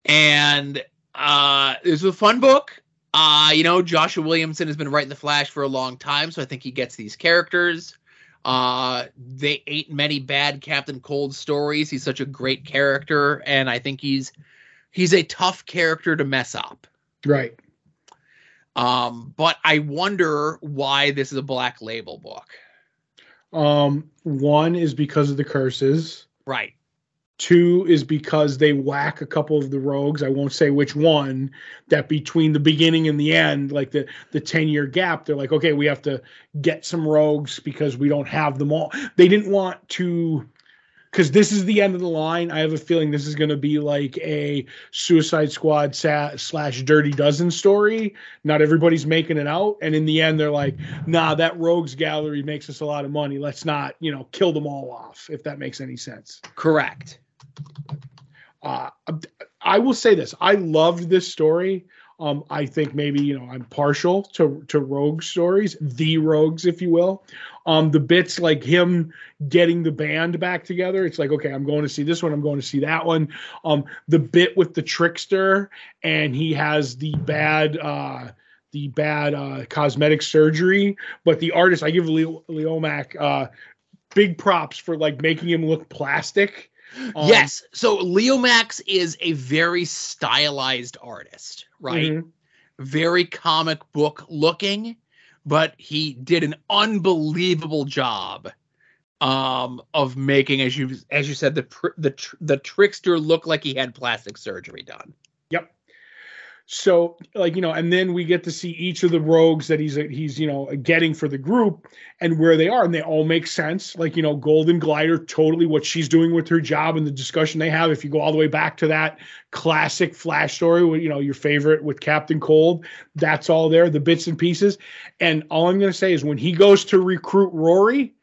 And uh, it was a fun book. Uh, you know, Joshua Williamson has been writing the Flash for a long time, so I think he gets these characters. Uh, they ain't many bad Captain Cold stories. He's such a great character, and I think he's he's a tough character to mess up. Right. Um, but I wonder why this is a black label book. Um, one is because of the curses. Right. Two is because they whack a couple of the rogues. I won't say which one. That between the beginning and the end, like the the ten year gap, they're like, okay, we have to get some rogues because we don't have them all. They didn't want to because this is the end of the line. I have a feeling this is going to be like a Suicide Squad sa- slash Dirty Dozen story. Not everybody's making it out, and in the end, they're like, "Nah, that Rogues Gallery makes us a lot of money. Let's not, you know, kill them all off." If that makes any sense. Correct. Uh, I will say this: I loved this story. Um, I think maybe you know I'm partial to to rogue stories, the rogues, if you will. Um, the bits like him getting the band back together, it's like okay, I'm going to see this one, I'm going to see that one. Um, the bit with the trickster and he has the bad uh, the bad uh, cosmetic surgery, but the artist, I give Leo, Leomak uh, big props for like making him look plastic. Um, yes. So Leomacs is a very stylized artist, right? Mm-hmm. Very comic book looking, but he did an unbelievable job um, of making, as you as you said, the the the trickster look like he had plastic surgery done. Yep. So, like you know, and then we get to see each of the rogues that he's he's you know getting for the group and where they are, and they all make sense. Like you know, Golden Glider, totally what she's doing with her job and the discussion they have. If you go all the way back to that classic Flash story, with you know your favorite with Captain Cold, that's all there, the bits and pieces. And all I'm going to say is when he goes to recruit Rory,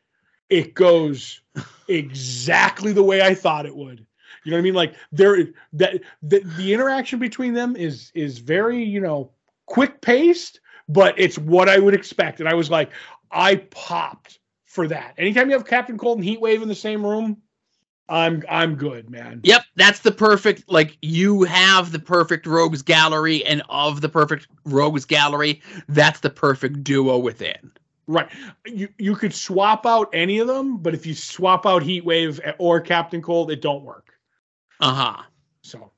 it goes exactly the way I thought it would. You know what I mean? Like there that the, the interaction between them is is very, you know, quick paced, but it's what I would expect. And I was like, I popped for that. Anytime you have Captain Cold and Heatwave in the same room, I'm I'm good, man. Yep, that's the perfect like you have the perfect rogues gallery and of the perfect rogues gallery, that's the perfect duo within. Right. You you could swap out any of them, but if you swap out Heatwave or Captain Cold, it don't work. Uh huh. So.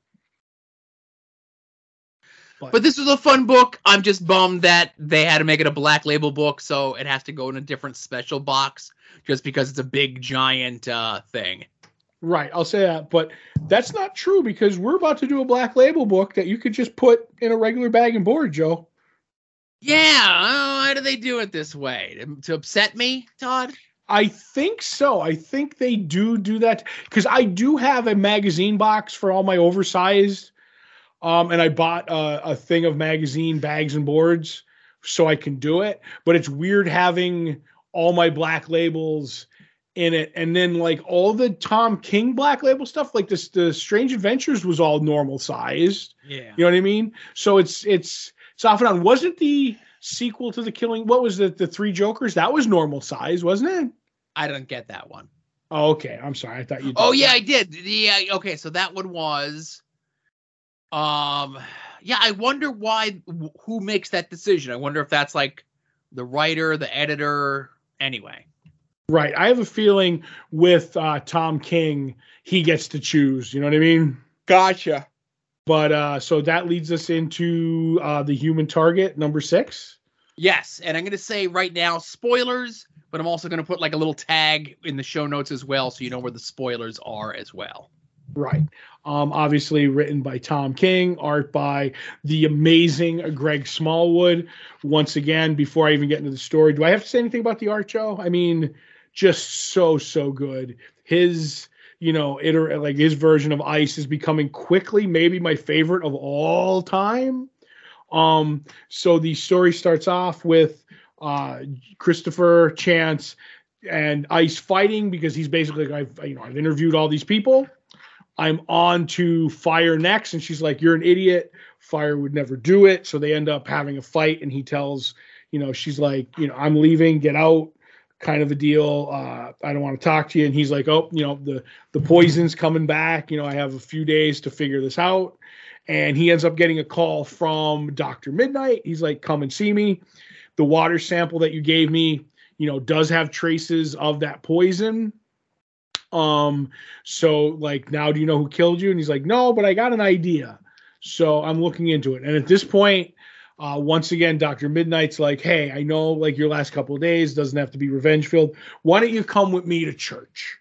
But, but this was a fun book. I'm just bummed that they had to make it a black label book, so it has to go in a different special box just because it's a big giant uh, thing. Right, I'll say that, but that's not true because we're about to do a black label book that you could just put in a regular bag and board, Joe. Yeah, why do they do it this way? To, to upset me, Todd? I think so. I think they do do that because I do have a magazine box for all my oversized, um, and I bought a, a thing of magazine bags and boards so I can do it. But it's weird having all my black labels in it, and then like all the Tom King black label stuff, like this, the Strange Adventures was all normal sized. Yeah, you know what I mean. So it's it's it's off and on. Wasn't the sequel to the Killing. What was the the Three Jokers? That was normal size, wasn't it? I didn't get that one. Oh, okay. I'm sorry. I thought you. Oh yeah, I did. Yeah. Okay, so that one was. Um. Yeah, I wonder why. Who makes that decision? I wonder if that's like the writer, the editor. Anyway. Right. I have a feeling with uh, Tom King, he gets to choose. You know what I mean? Gotcha. But uh, so that leads us into uh, the human target number six. Yes, and I'm going to say right now spoilers, but I'm also going to put like a little tag in the show notes as well, so you know where the spoilers are as well. Right. Um, obviously written by Tom King, art by the amazing Greg Smallwood. Once again, before I even get into the story, do I have to say anything about the art, Joe? I mean, just so so good. His you know, iter- like his version of Ice is becoming quickly maybe my favorite of all time. Um, so the story starts off with uh, Christopher Chance and Ice fighting because he's basically like, I've you know I've interviewed all these people. I'm on to Fire next, and she's like, "You're an idiot. Fire would never do it." So they end up having a fight, and he tells, you know, she's like, you know, I'm leaving, get out. Kind of a deal. Uh, I don't want to talk to you. And he's like, oh, you know, the the poison's coming back. You know, I have a few days to figure this out. And he ends up getting a call from Doctor Midnight. He's like, come and see me. The water sample that you gave me, you know, does have traces of that poison. Um, so like now do you know who killed you? And he's like, No, but I got an idea. So I'm looking into it. And at this point, uh, once again, Dr. Midnight's like, Hey, I know like your last couple days doesn't have to be revenge filled. Why don't you come with me to church?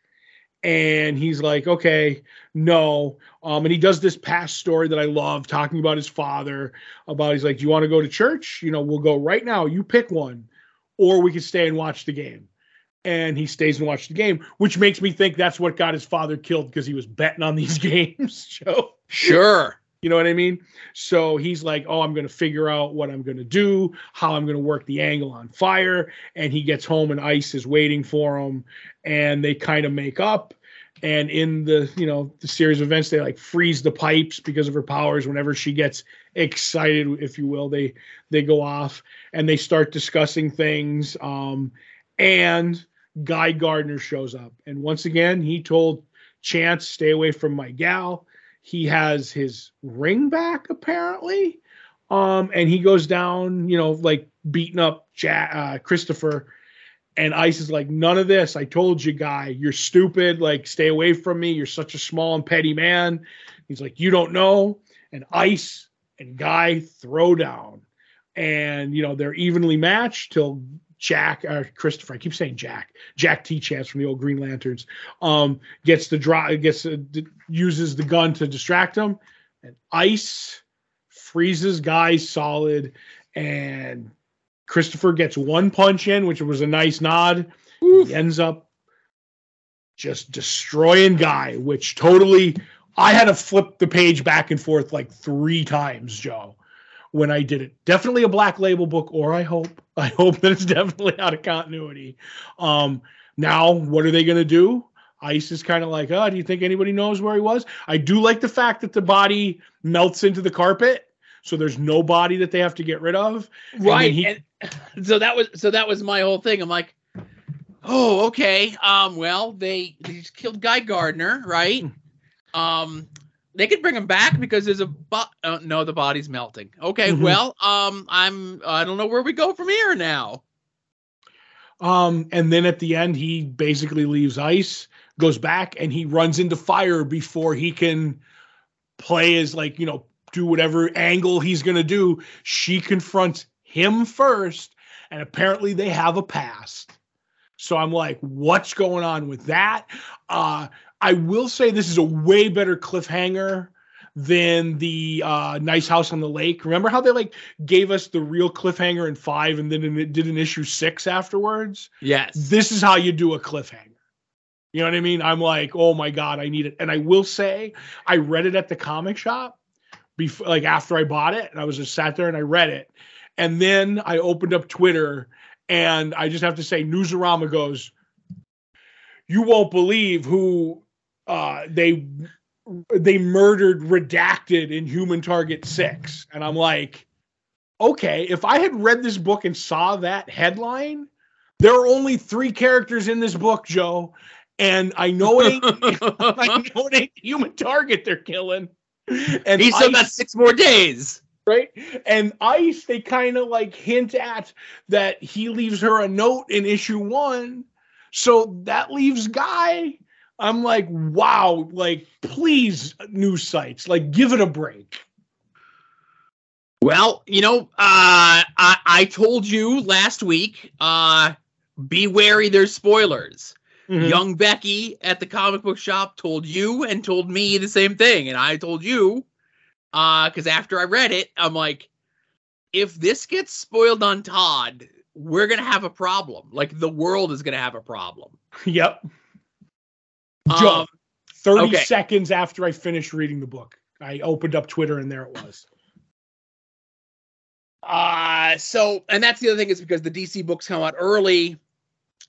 And he's like, okay, no. Um, and he does this past story that I love, talking about his father. About he's like, do you want to go to church? You know, we'll go right now. You pick one, or we can stay and watch the game and he stays and watches the game, which makes me think that's what got his father killed because he was betting on these games. Joe, sure. You know what I mean? So he's like, "Oh, I'm going to figure out what I'm going to do, how I'm going to work the angle on fire." And he gets home, and Ice is waiting for him, and they kind of make up. And in the you know the series of events, they like freeze the pipes because of her powers. Whenever she gets excited, if you will, they they go off and they start discussing things. Um, and Guy Gardner shows up. And once again, he told Chance, stay away from my gal. He has his ring back, apparently. Um, and he goes down, you know, like beating up Jack, uh, Christopher. And Ice is like, none of this. I told you, guy, you're stupid. Like, stay away from me. You're such a small and petty man. He's like, you don't know. And Ice and Guy throw down. And, you know, they're evenly matched till Jack or uh, Christopher, I keep saying Jack, Jack T. Chance from the old Green Lanterns, um, gets the draw, gets uh, uses the gun to distract him, and Ice freezes guys solid, and Christopher gets one punch in, which was a nice nod. Oof. He ends up just destroying Guy, which totally I had to flip the page back and forth like three times, Joe when I did it. Definitely a black label book, or I hope. I hope that it's definitely out of continuity. Um, now, what are they going to do? Ice is kind of like, oh, do you think anybody knows where he was? I do like the fact that the body melts into the carpet, so there's no body that they have to get rid of. Right. And, he, and so that was so that was my whole thing. I'm like, oh, okay. Um, well, they, they just killed Guy Gardner, right? Hmm. Um, they could bring him back because there's a bo- uh, no the body's melting. Okay mm-hmm. well um i'm i don't know where we go from here now. Um and then at the end he basically leaves ice goes back and he runs into fire before he can play as like you know do whatever angle he's going to do. She confronts him first and apparently they have a past. So i'm like what's going on with that? Uh I will say this is a way better cliffhanger than the uh, Nice House on the Lake. Remember how they like gave us the real cliffhanger in five and then it did an issue six afterwards? Yes. This is how you do a cliffhanger. You know what I mean? I'm like, oh my god, I need it. And I will say, I read it at the comic shop before, like after I bought it, and I was just sat there and I read it, and then I opened up Twitter, and I just have to say, Newsarama goes, you won't believe who uh, they they murdered redacted in Human Target Six, and I'm like, okay, if I had read this book and saw that headline, there are only three characters in this book, Joe, and I know it ain't, I know it ain't Human Target they're killing. And he's still got six more days right? And Ice, they kind of like hint at that he leaves her a note in issue one. So that leaves Guy I'm like, wow, like please, news sites, like give it a break. Well, you know, uh, I, I told you last week, uh, be wary, there's spoilers. Mm-hmm. Young Becky at the comic book shop told you and told me the same thing. And I told you, because uh, after I read it, I'm like, if this gets spoiled on Todd, we're going to have a problem. Like the world is going to have a problem. Yep. Joe, um, 30 okay. seconds after I finished reading the book, I opened up Twitter and there it was. Uh, so, and that's the other thing is because the DC books come out early,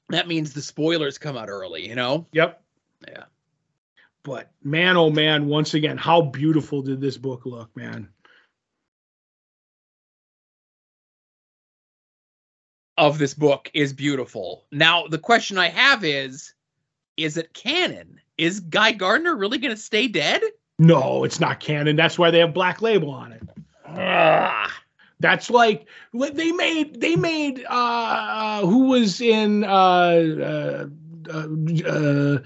that means the spoilers come out early, you know? Yep. Yeah. But man, oh man, once again, how beautiful did this book look, man? of this book is beautiful. Now, the question I have is is it canon? Is Guy Gardner really going to stay dead? No, it's not canon. That's why they have Black Label on it. Ugh. That's like they made they made uh, uh who was in uh, uh, uh, uh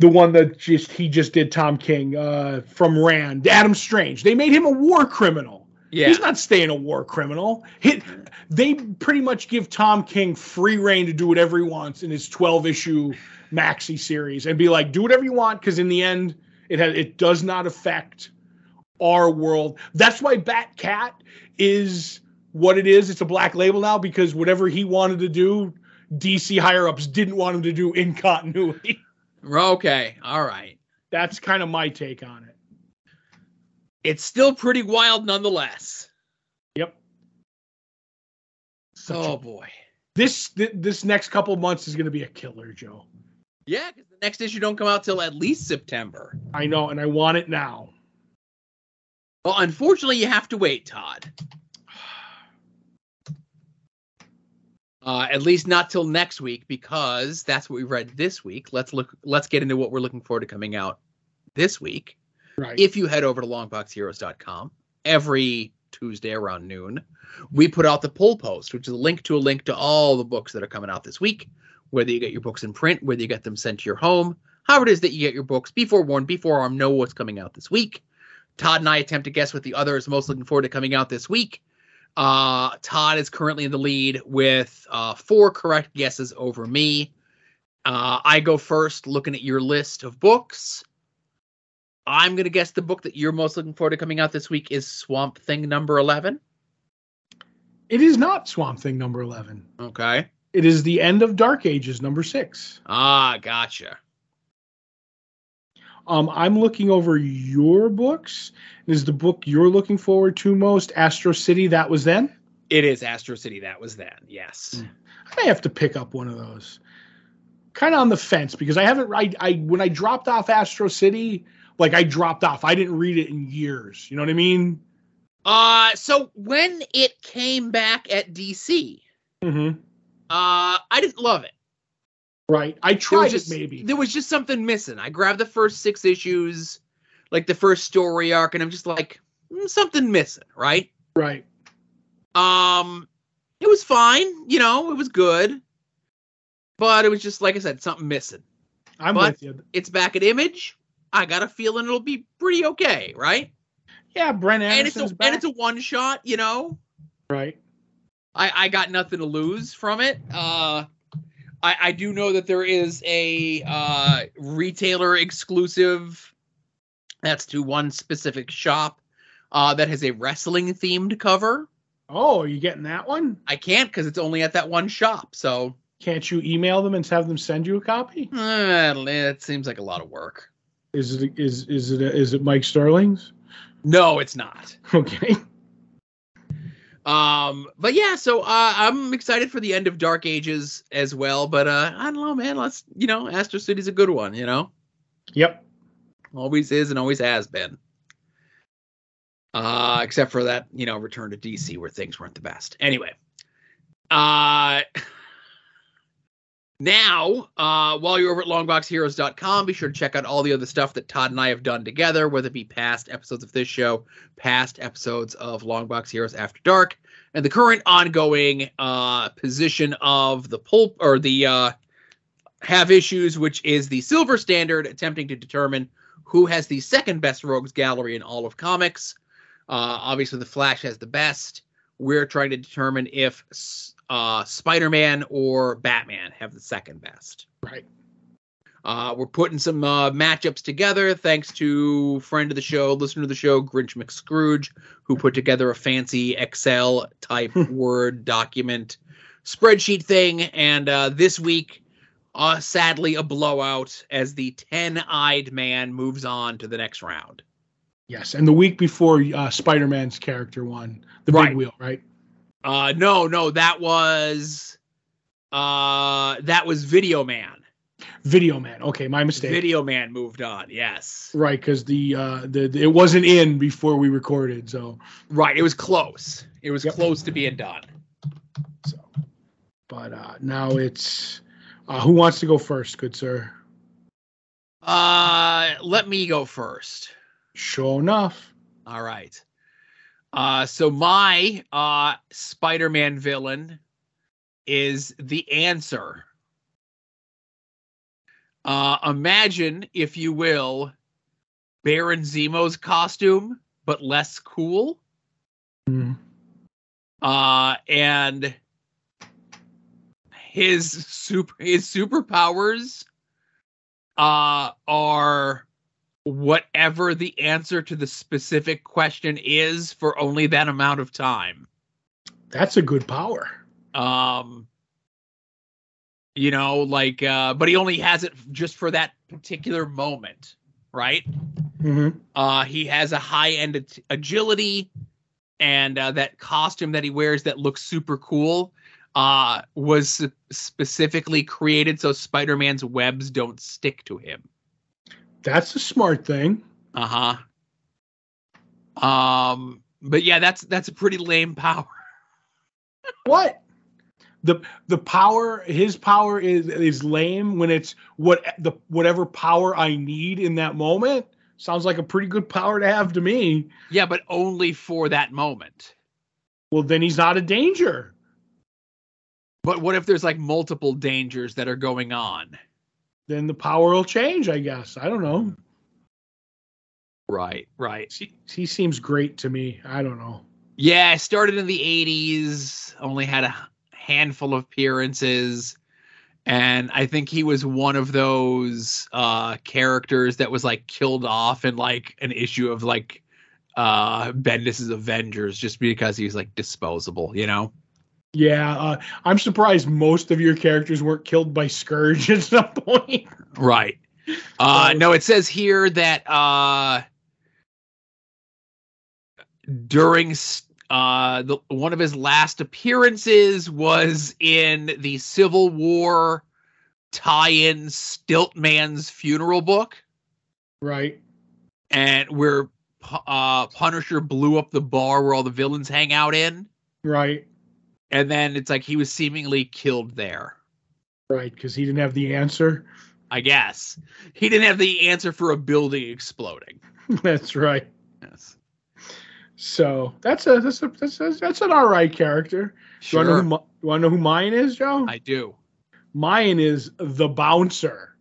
the one that just he just did Tom King uh from Rann Adam Strange. They made him a war criminal. Yeah. He's not staying a war criminal. He, they pretty much give Tom King free reign to do whatever he wants in his 12 issue maxi series and be like, do whatever you want because in the end, it has it does not affect our world. That's why Bat Cat is what it is. It's a black label now because whatever he wanted to do, DC higher ups didn't want him to do in continuity. Okay. All right. That's kind of my take on it. It's still pretty wild nonetheless. Yep. oh boy. This this next couple months is going to be a killer, Joe. Yeah, because the next issue don't come out till at least September. I know, and I want it now. Well, unfortunately, you have to wait, Todd. Uh, at least not till next week because that's what we read this week. Let's look. Let's get into what we're looking forward to coming out this week. Right. If you head over to longboxheroes.com every Tuesday around noon, we put out the poll post, which is a link to a link to all the books that are coming out this week. Whether you get your books in print, whether you get them sent to your home, however it is that you get your books, be forewarned, be forearmed, know what's coming out this week. Todd and I attempt to guess what the other is most looking forward to coming out this week. Uh, Todd is currently in the lead with uh, four correct guesses over me. Uh, I go first, looking at your list of books. I'm going to guess the book that you're most looking forward to coming out this week is Swamp Thing number 11. It is not Swamp Thing number 11. Okay. It is the end of Dark Ages number 6. Ah, gotcha. Um, I'm looking over your books. Is the book you're looking forward to most Astro City? That was then. It is Astro City. That was then. Yes. I may have to pick up one of those. Kind of on the fence because I haven't. I, I when I dropped off Astro City, like I dropped off. I didn't read it in years. You know what I mean? Uh, so when it came back at DC, Mm-hmm. Uh, I didn't love it. Right. I tried just it maybe. there was just something missing. I grabbed the first six issues, like the first story arc, and I'm just like "Mm, something missing, right? right. Um, it was fine, you know, it was good, but it was just like I said, something missing. I'm But- with you. It's back at Image. I got a feeling it'll be pretty okay, right? Yeah, Brent And it's a Anderson's back. and it's a one shot, you know. right. I, I got nothing to lose from it. Uh, I, I do know that there is a uh, retailer exclusive that's to one specific shop uh, that has a wrestling themed cover. Oh, are you getting that one? I can't because it's only at that one shop. So Can't you email them and have them send you a copy? uh, it seems like a lot of work. Is it is is it is it Mike Sterling's? No, it's not. Okay. Um, but yeah, so uh, I'm excited for the end of Dark Ages as well. But uh, I don't know, man. Let's you know, Astro City's a good one. You know. Yep. always is and always has been. Uh, except for that, you know, return to DC where things weren't the best. Anyway, uh, now, uh, while you're over at longboxheroes.com, be sure to check out all the other stuff that Todd and I have done together, whether it be past episodes of this show, past episodes of Longbox Heroes After Dark, and the current ongoing uh, position of the pulp or the uh, have issues, which is the silver standard, attempting to determine who has the second best rogues gallery in all of comics. Uh, obviously, the Flash has the best. We're trying to determine if uh, Spider-Man or Batman have the second best. Right. Uh, we're putting some uh, matchups together thanks to friend of the show, listener of the show, Grinch McScrooge, who put together a fancy Excel type Word document spreadsheet thing. And uh, this week, uh, sadly, a blowout as the 10 eyed man moves on to the next round. Yes, and the week before uh, Spider-Man's character won the Right. big wheel, right? Uh, no, no, that was uh, that was Video Man. Video Man. Okay, my mistake. Video Man moved on. Yes, Right, because the uh the, the- it wasn't in before we recorded, so right. It was close. It was Yep. close to being done. so But uh, now it's uh, who wants to go first, good sir? Uh, let me go first. Sure enough. All right. Uh, so my uh Spider-Man villain is the answer. Uh, imagine, if you will, Baron Zemo's costume, but less cool. Mm. Uh, and his super his superpowers uh are whatever the answer to the specific question is for only that amount of time. That's a good power. Um you know, like uh but he only has it just for that particular moment, right? Mm-hmm. Uh he has a high end ag- agility and uh, that costume that he wears that looks super cool uh was specifically created so Spider-Man's webs don't stick to him. That's a smart thing. Uh huh. Um, but yeah, that's that's a pretty lame power. What? The the power his power is is lame when it's what the whatever power I need in that moment. Sounds like a pretty good power to have to me. Yeah, but only for that moment. Well, then he's not a danger. But what if there's like multiple dangers that are going on? Then the power will change, I guess. I don't know. Right, right. He, he seems great to me. I don't know. Yeah, I started in the 80s, only had a handful of appearances. And I think he was one of those uh characters that was like killed off in like an issue of like uh Bendis's Avengers just because he was like disposable, you know? Yeah, uh, I'm surprised most of your characters weren't killed by Scourge at some point. Right. Uh, no, it says here that uh, during uh, the, one of his last appearances was in the Civil War tie-in Stiltman's funeral book, Right. and where uh, Punisher blew up the bar where all the villains hang out in, Right. And then it's like he was seemingly killed there. Right. Because he didn't have the answer. I guess he didn't have the answer for a building exploding. That's right. Yes. So that's a that's a that's, a, that's an all right character. Do you want to know Sure. know who mine is, Joe? I do. Mine is the bouncer.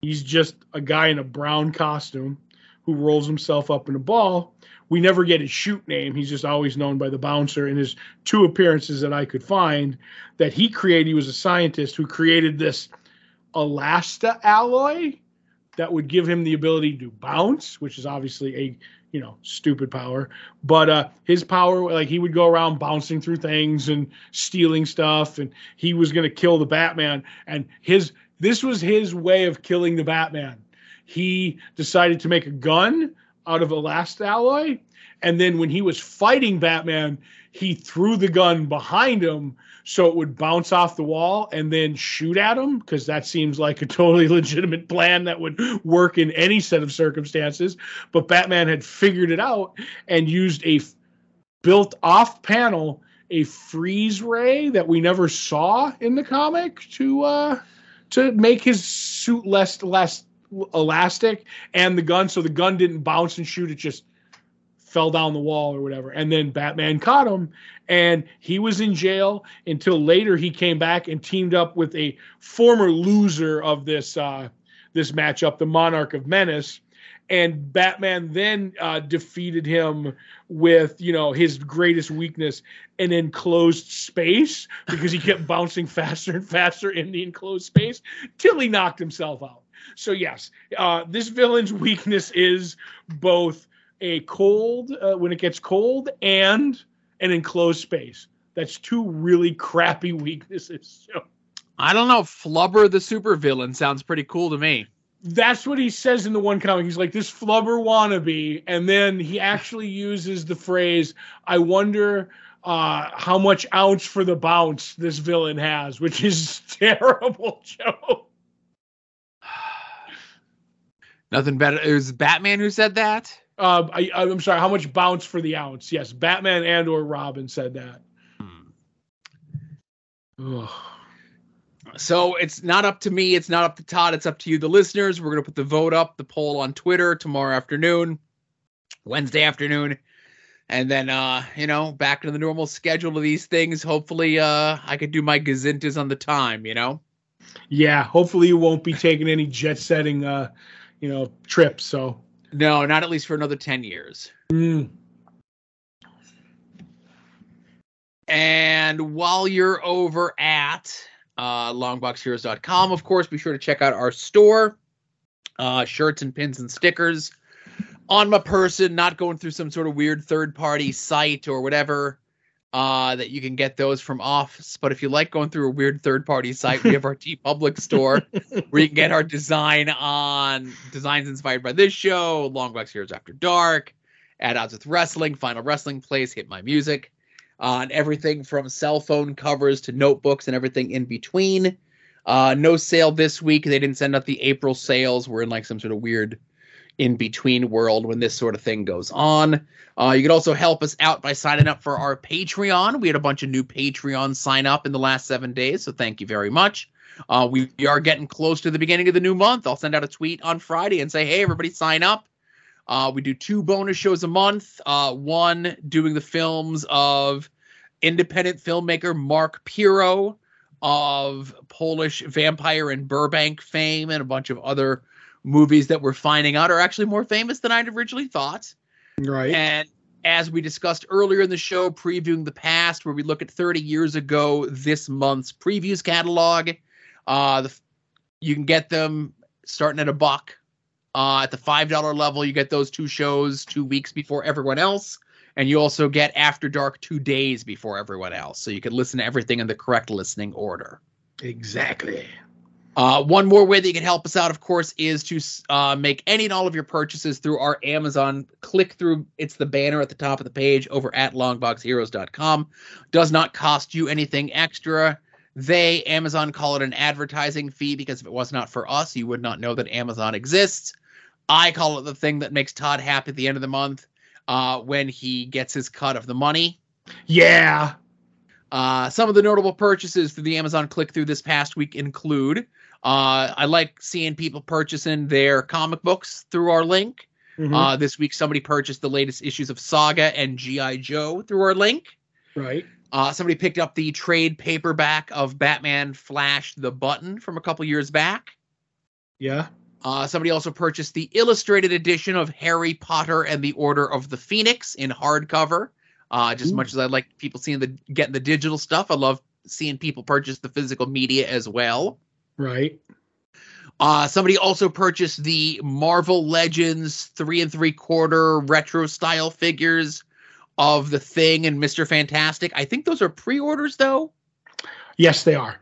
He's just a guy in a brown costume who rolls himself up in a ball. We never get his shoot name. He's just always known by the bouncer. In his two appearances that I could find, that he created, he was a scientist who created this elasta alloy that would give him the ability to bounce, which is obviously a you know stupid power. But uh, his power, like he would go around bouncing through things and stealing stuff, and he was going to kill the Batman. And his this was his way of killing the Batman. He decided to make a gun out of the last alloy, and then when he was fighting Batman, he threw the gun behind him so it would bounce off the wall and then shoot at him because that seems like a totally legitimate plan that would work in any set of circumstances. But Batman had figured it out and used a f- built off panel a freeze ray that we never saw in the comic to uh to make his suit less less elastic and the gun so the gun didn't bounce and shoot it just fell down the wall or whatever. And then batman caught him and he was in jail until later he came back and teamed up with a former loser of this uh this matchup the monarch of menace. And batman then uh defeated him with you know his greatest weakness an enclosed space because he kept bouncing faster and faster in the enclosed space till he knocked himself out so yes uh this villain's weakness is both a cold uh, when it gets cold and an enclosed space. That's two really crappy weaknesses. So I don't know. Flubber the supervillain sounds pretty cool to me. that's what he says in the one comic. He's like this flubber wannabe, and then he actually uses the phrase, "I wonder." Uh, how much ounce for the bounce this villain has, which is terrible, Joe. Nothing better. It was Batman who said that. Uh, I, I'm sorry. How much bounce for the ounce? Yes, Batman and or Robin said that. Hmm. So it's not up to me. It's not up to Todd. It's up to you, the listeners. We're going to put the vote up, the poll on Twitter tomorrow afternoon, Wednesday afternoon. And then, uh, you know, back to the normal schedule of these things. Hopefully, uh, I could do my gazintas on the time, you know? Yeah. Hopefully, you won't be taking any jet setting, uh, you know, trips. So, no, not at least for another 10 years. Mm. And while you're over at uh, longboxheroes.com, of course, be sure to check out our store uh, shirts and pins and stickers on my person, not going through some sort of weird third party site or whatever. Uh, that you can get those from Office. But if you like going through a weird third party site, we have our TeePublic store where you can get our design on designs inspired by this show, Long Box Heroes After Dark, At Odds with Wrestling, Final Wrestling Place, Hit My Music, on uh, everything from cell phone covers to notebooks and everything in between. Uh, no sale this week. They didn't send out the April sales. We're in like some sort of weird in between world when this sort of thing goes on. Uh, you can also help us out by signing up for our Patreon. We had a bunch of new Patreon sign up in the last seven days, so thank you very much. Uh, we, we are getting close to the beginning of the new month. I'll send out a tweet on Friday and say, hey, everybody, sign up. Uh, we do two bonus shows a month. Uh, one doing the films of independent filmmaker Mark Pirro of Polish vampire and Burbank fame and a bunch of other movies that we're finding out are actually more famous than I'd originally thought. Right. And as we discussed earlier in the show, previewing the past, where we look at 30 years ago this month's previews catalog, uh, the, you can get them starting at a buck. Uh, at the $5 level, you get those two shows two weeks before everyone else. And you also get After Dark two days before everyone else. So you can listen to everything in the correct listening order. Exactly. Uh, one more way that you can help us out, of course, is to uh, make any and all of your purchases through our Amazon click through. It's the banner at the top of the page over at longboxheroes.com. Does not cost you anything extra. They, Amazon, call it an advertising fee because if it was not for us, you would not know that Amazon exists. I call it the thing that makes Todd happy at the end of the month uh, when he gets his cut of the money. Yeah. Uh, some of the notable purchases through the Amazon click through this past week include uh, I like seeing people purchasing their comic books through our link. Mm-hmm. Uh, this week, somebody purchased the latest issues of Saga and G.I. Joe through our link. Right. Uh, somebody picked up the trade paperback of Batman Flash the Button from a couple years back. Yeah. Uh, somebody also purchased the illustrated edition of Harry Potter and the Order of the Phoenix in hardcover. Uh, just Ooh. much as I like people seeing the getting the digital stuff, I love seeing people purchase the physical media as well. Right. Uh, somebody also purchased the Marvel Legends three and three quarter retro style figures of the Thing and Mister Fantastic. I think those are pre-orders, though. Yes, they are.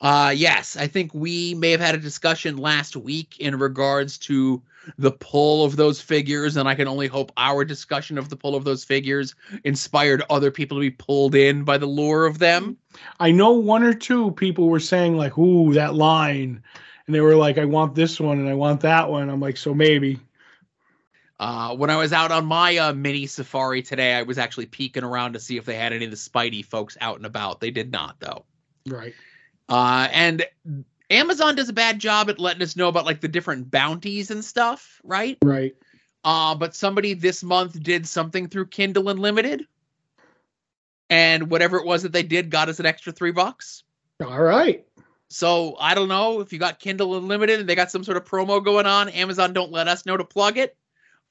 Uh, yes, I think we may have had a discussion last week in regards to the pull of those figures, and I can only hope our discussion of the pull of those figures inspired other people to be pulled in by the lure of them. I know one or two people were saying like, "Ooh, that line," and they were like, "I want this one and I want that one." I'm like, "So maybe." Uh, when I was out on my uh, mini safari today, I was actually peeking around to see if they had any of the Spidey folks out and about. They did not, though. Right. Uh, and Amazon does a bad job at letting us know about like the different bounties and stuff, right? Right. Uh, but somebody this month did something through Kindle Unlimited, and whatever it was that they did got us an extra three bucks. All right. So I don't know if you got Kindle Unlimited and they got some sort of promo going on. Amazon don't let us know to plug it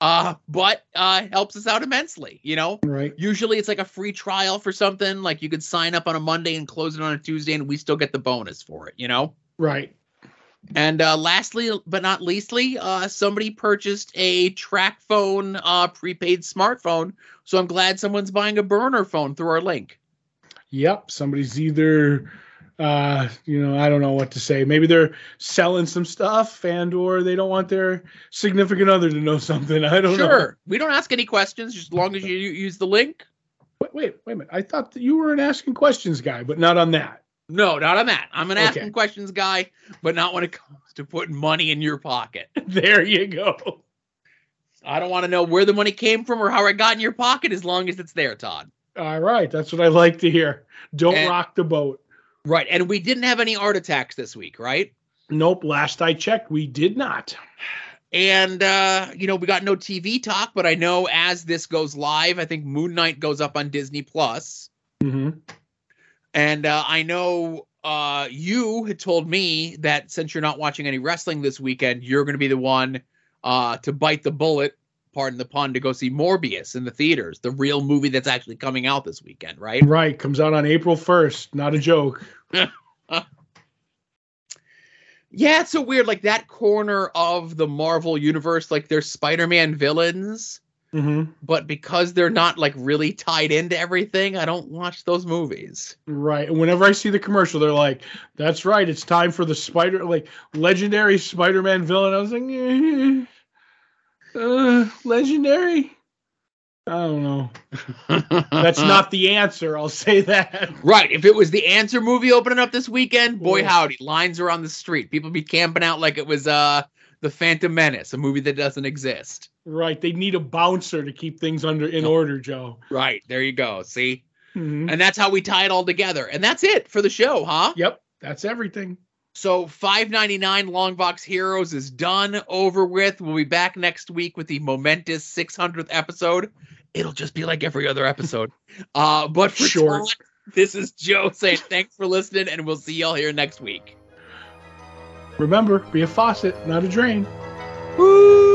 uh but uh helps us out immensely you know right usually it's like a free trial for something like you could sign up on a monday and close it on a tuesday and we still get the bonus for it you know right and uh lastly but not leastly uh somebody purchased a TracFone uh prepaid smartphone so i'm glad someone's buying a burner phone through our link yep somebody's either uh, you know, I don't know what to say. Maybe they're selling some stuff and or they don't want their significant other to know something. I don't sure. know. Sure. We don't ask any questions just as long as you use the link. Wait, wait, wait a minute. I thought that you were an asking questions guy, but not on that. No, not on that. I'm an okay. asking questions guy, but not when it comes to putting money in your pocket. there you go. I don't want to know where the money came from or how it got in your pocket as long as it's there, Todd. All right. That's what I like to hear. Don't and, rock the boat Right. And we didn't have any art attacks this week, right? Nope. Last I checked, we did not. And uh, you know, we got no TV talk, but I know as this goes live, I think Moon Knight goes up on Disney Plus. Mm-hmm. And uh, I know uh, you had told me that since you're not watching any wrestling this weekend, you're going to be the one uh, to bite the bullet, pardon the pun, to go see Morbius in the theaters, the real movie that's actually coming out this weekend, right? Right. Comes out on April 1st. Not a joke. Yeah, it's so weird. Like that corner of the Marvel universe, like they're Spider-Man villains, Mm-hmm. but because they're not like really tied into everything, I don't watch those movies. Right. And whenever I see the commercial, they're like, "That's right. It's time for the Spider, like legendary Spider-Man villain." I was like, eh, uh, "Legendary." I don't know. That's not the answer. I'll say that. right. If it was the Answer movie opening up this weekend, boy Yeah. howdy, lines are on the street. People be camping out like it was uh the Phantom Menace, a movie that doesn't exist. Right. They need a bouncer to keep things under in order, Joe. Right. There you go. See? Mhm. And that's how we tie it all together. And that's it for the show, huh? Yep. That's everything. So 599 Longbox Heroes is done, over with. We'll be back next week with the momentous 600th episode. It'll just be like every other episode. Uh, but for Short. Todd, this is Joe saying thanks for listening, and we'll see y'all here next week. Remember, be a faucet, not a drain. Woo!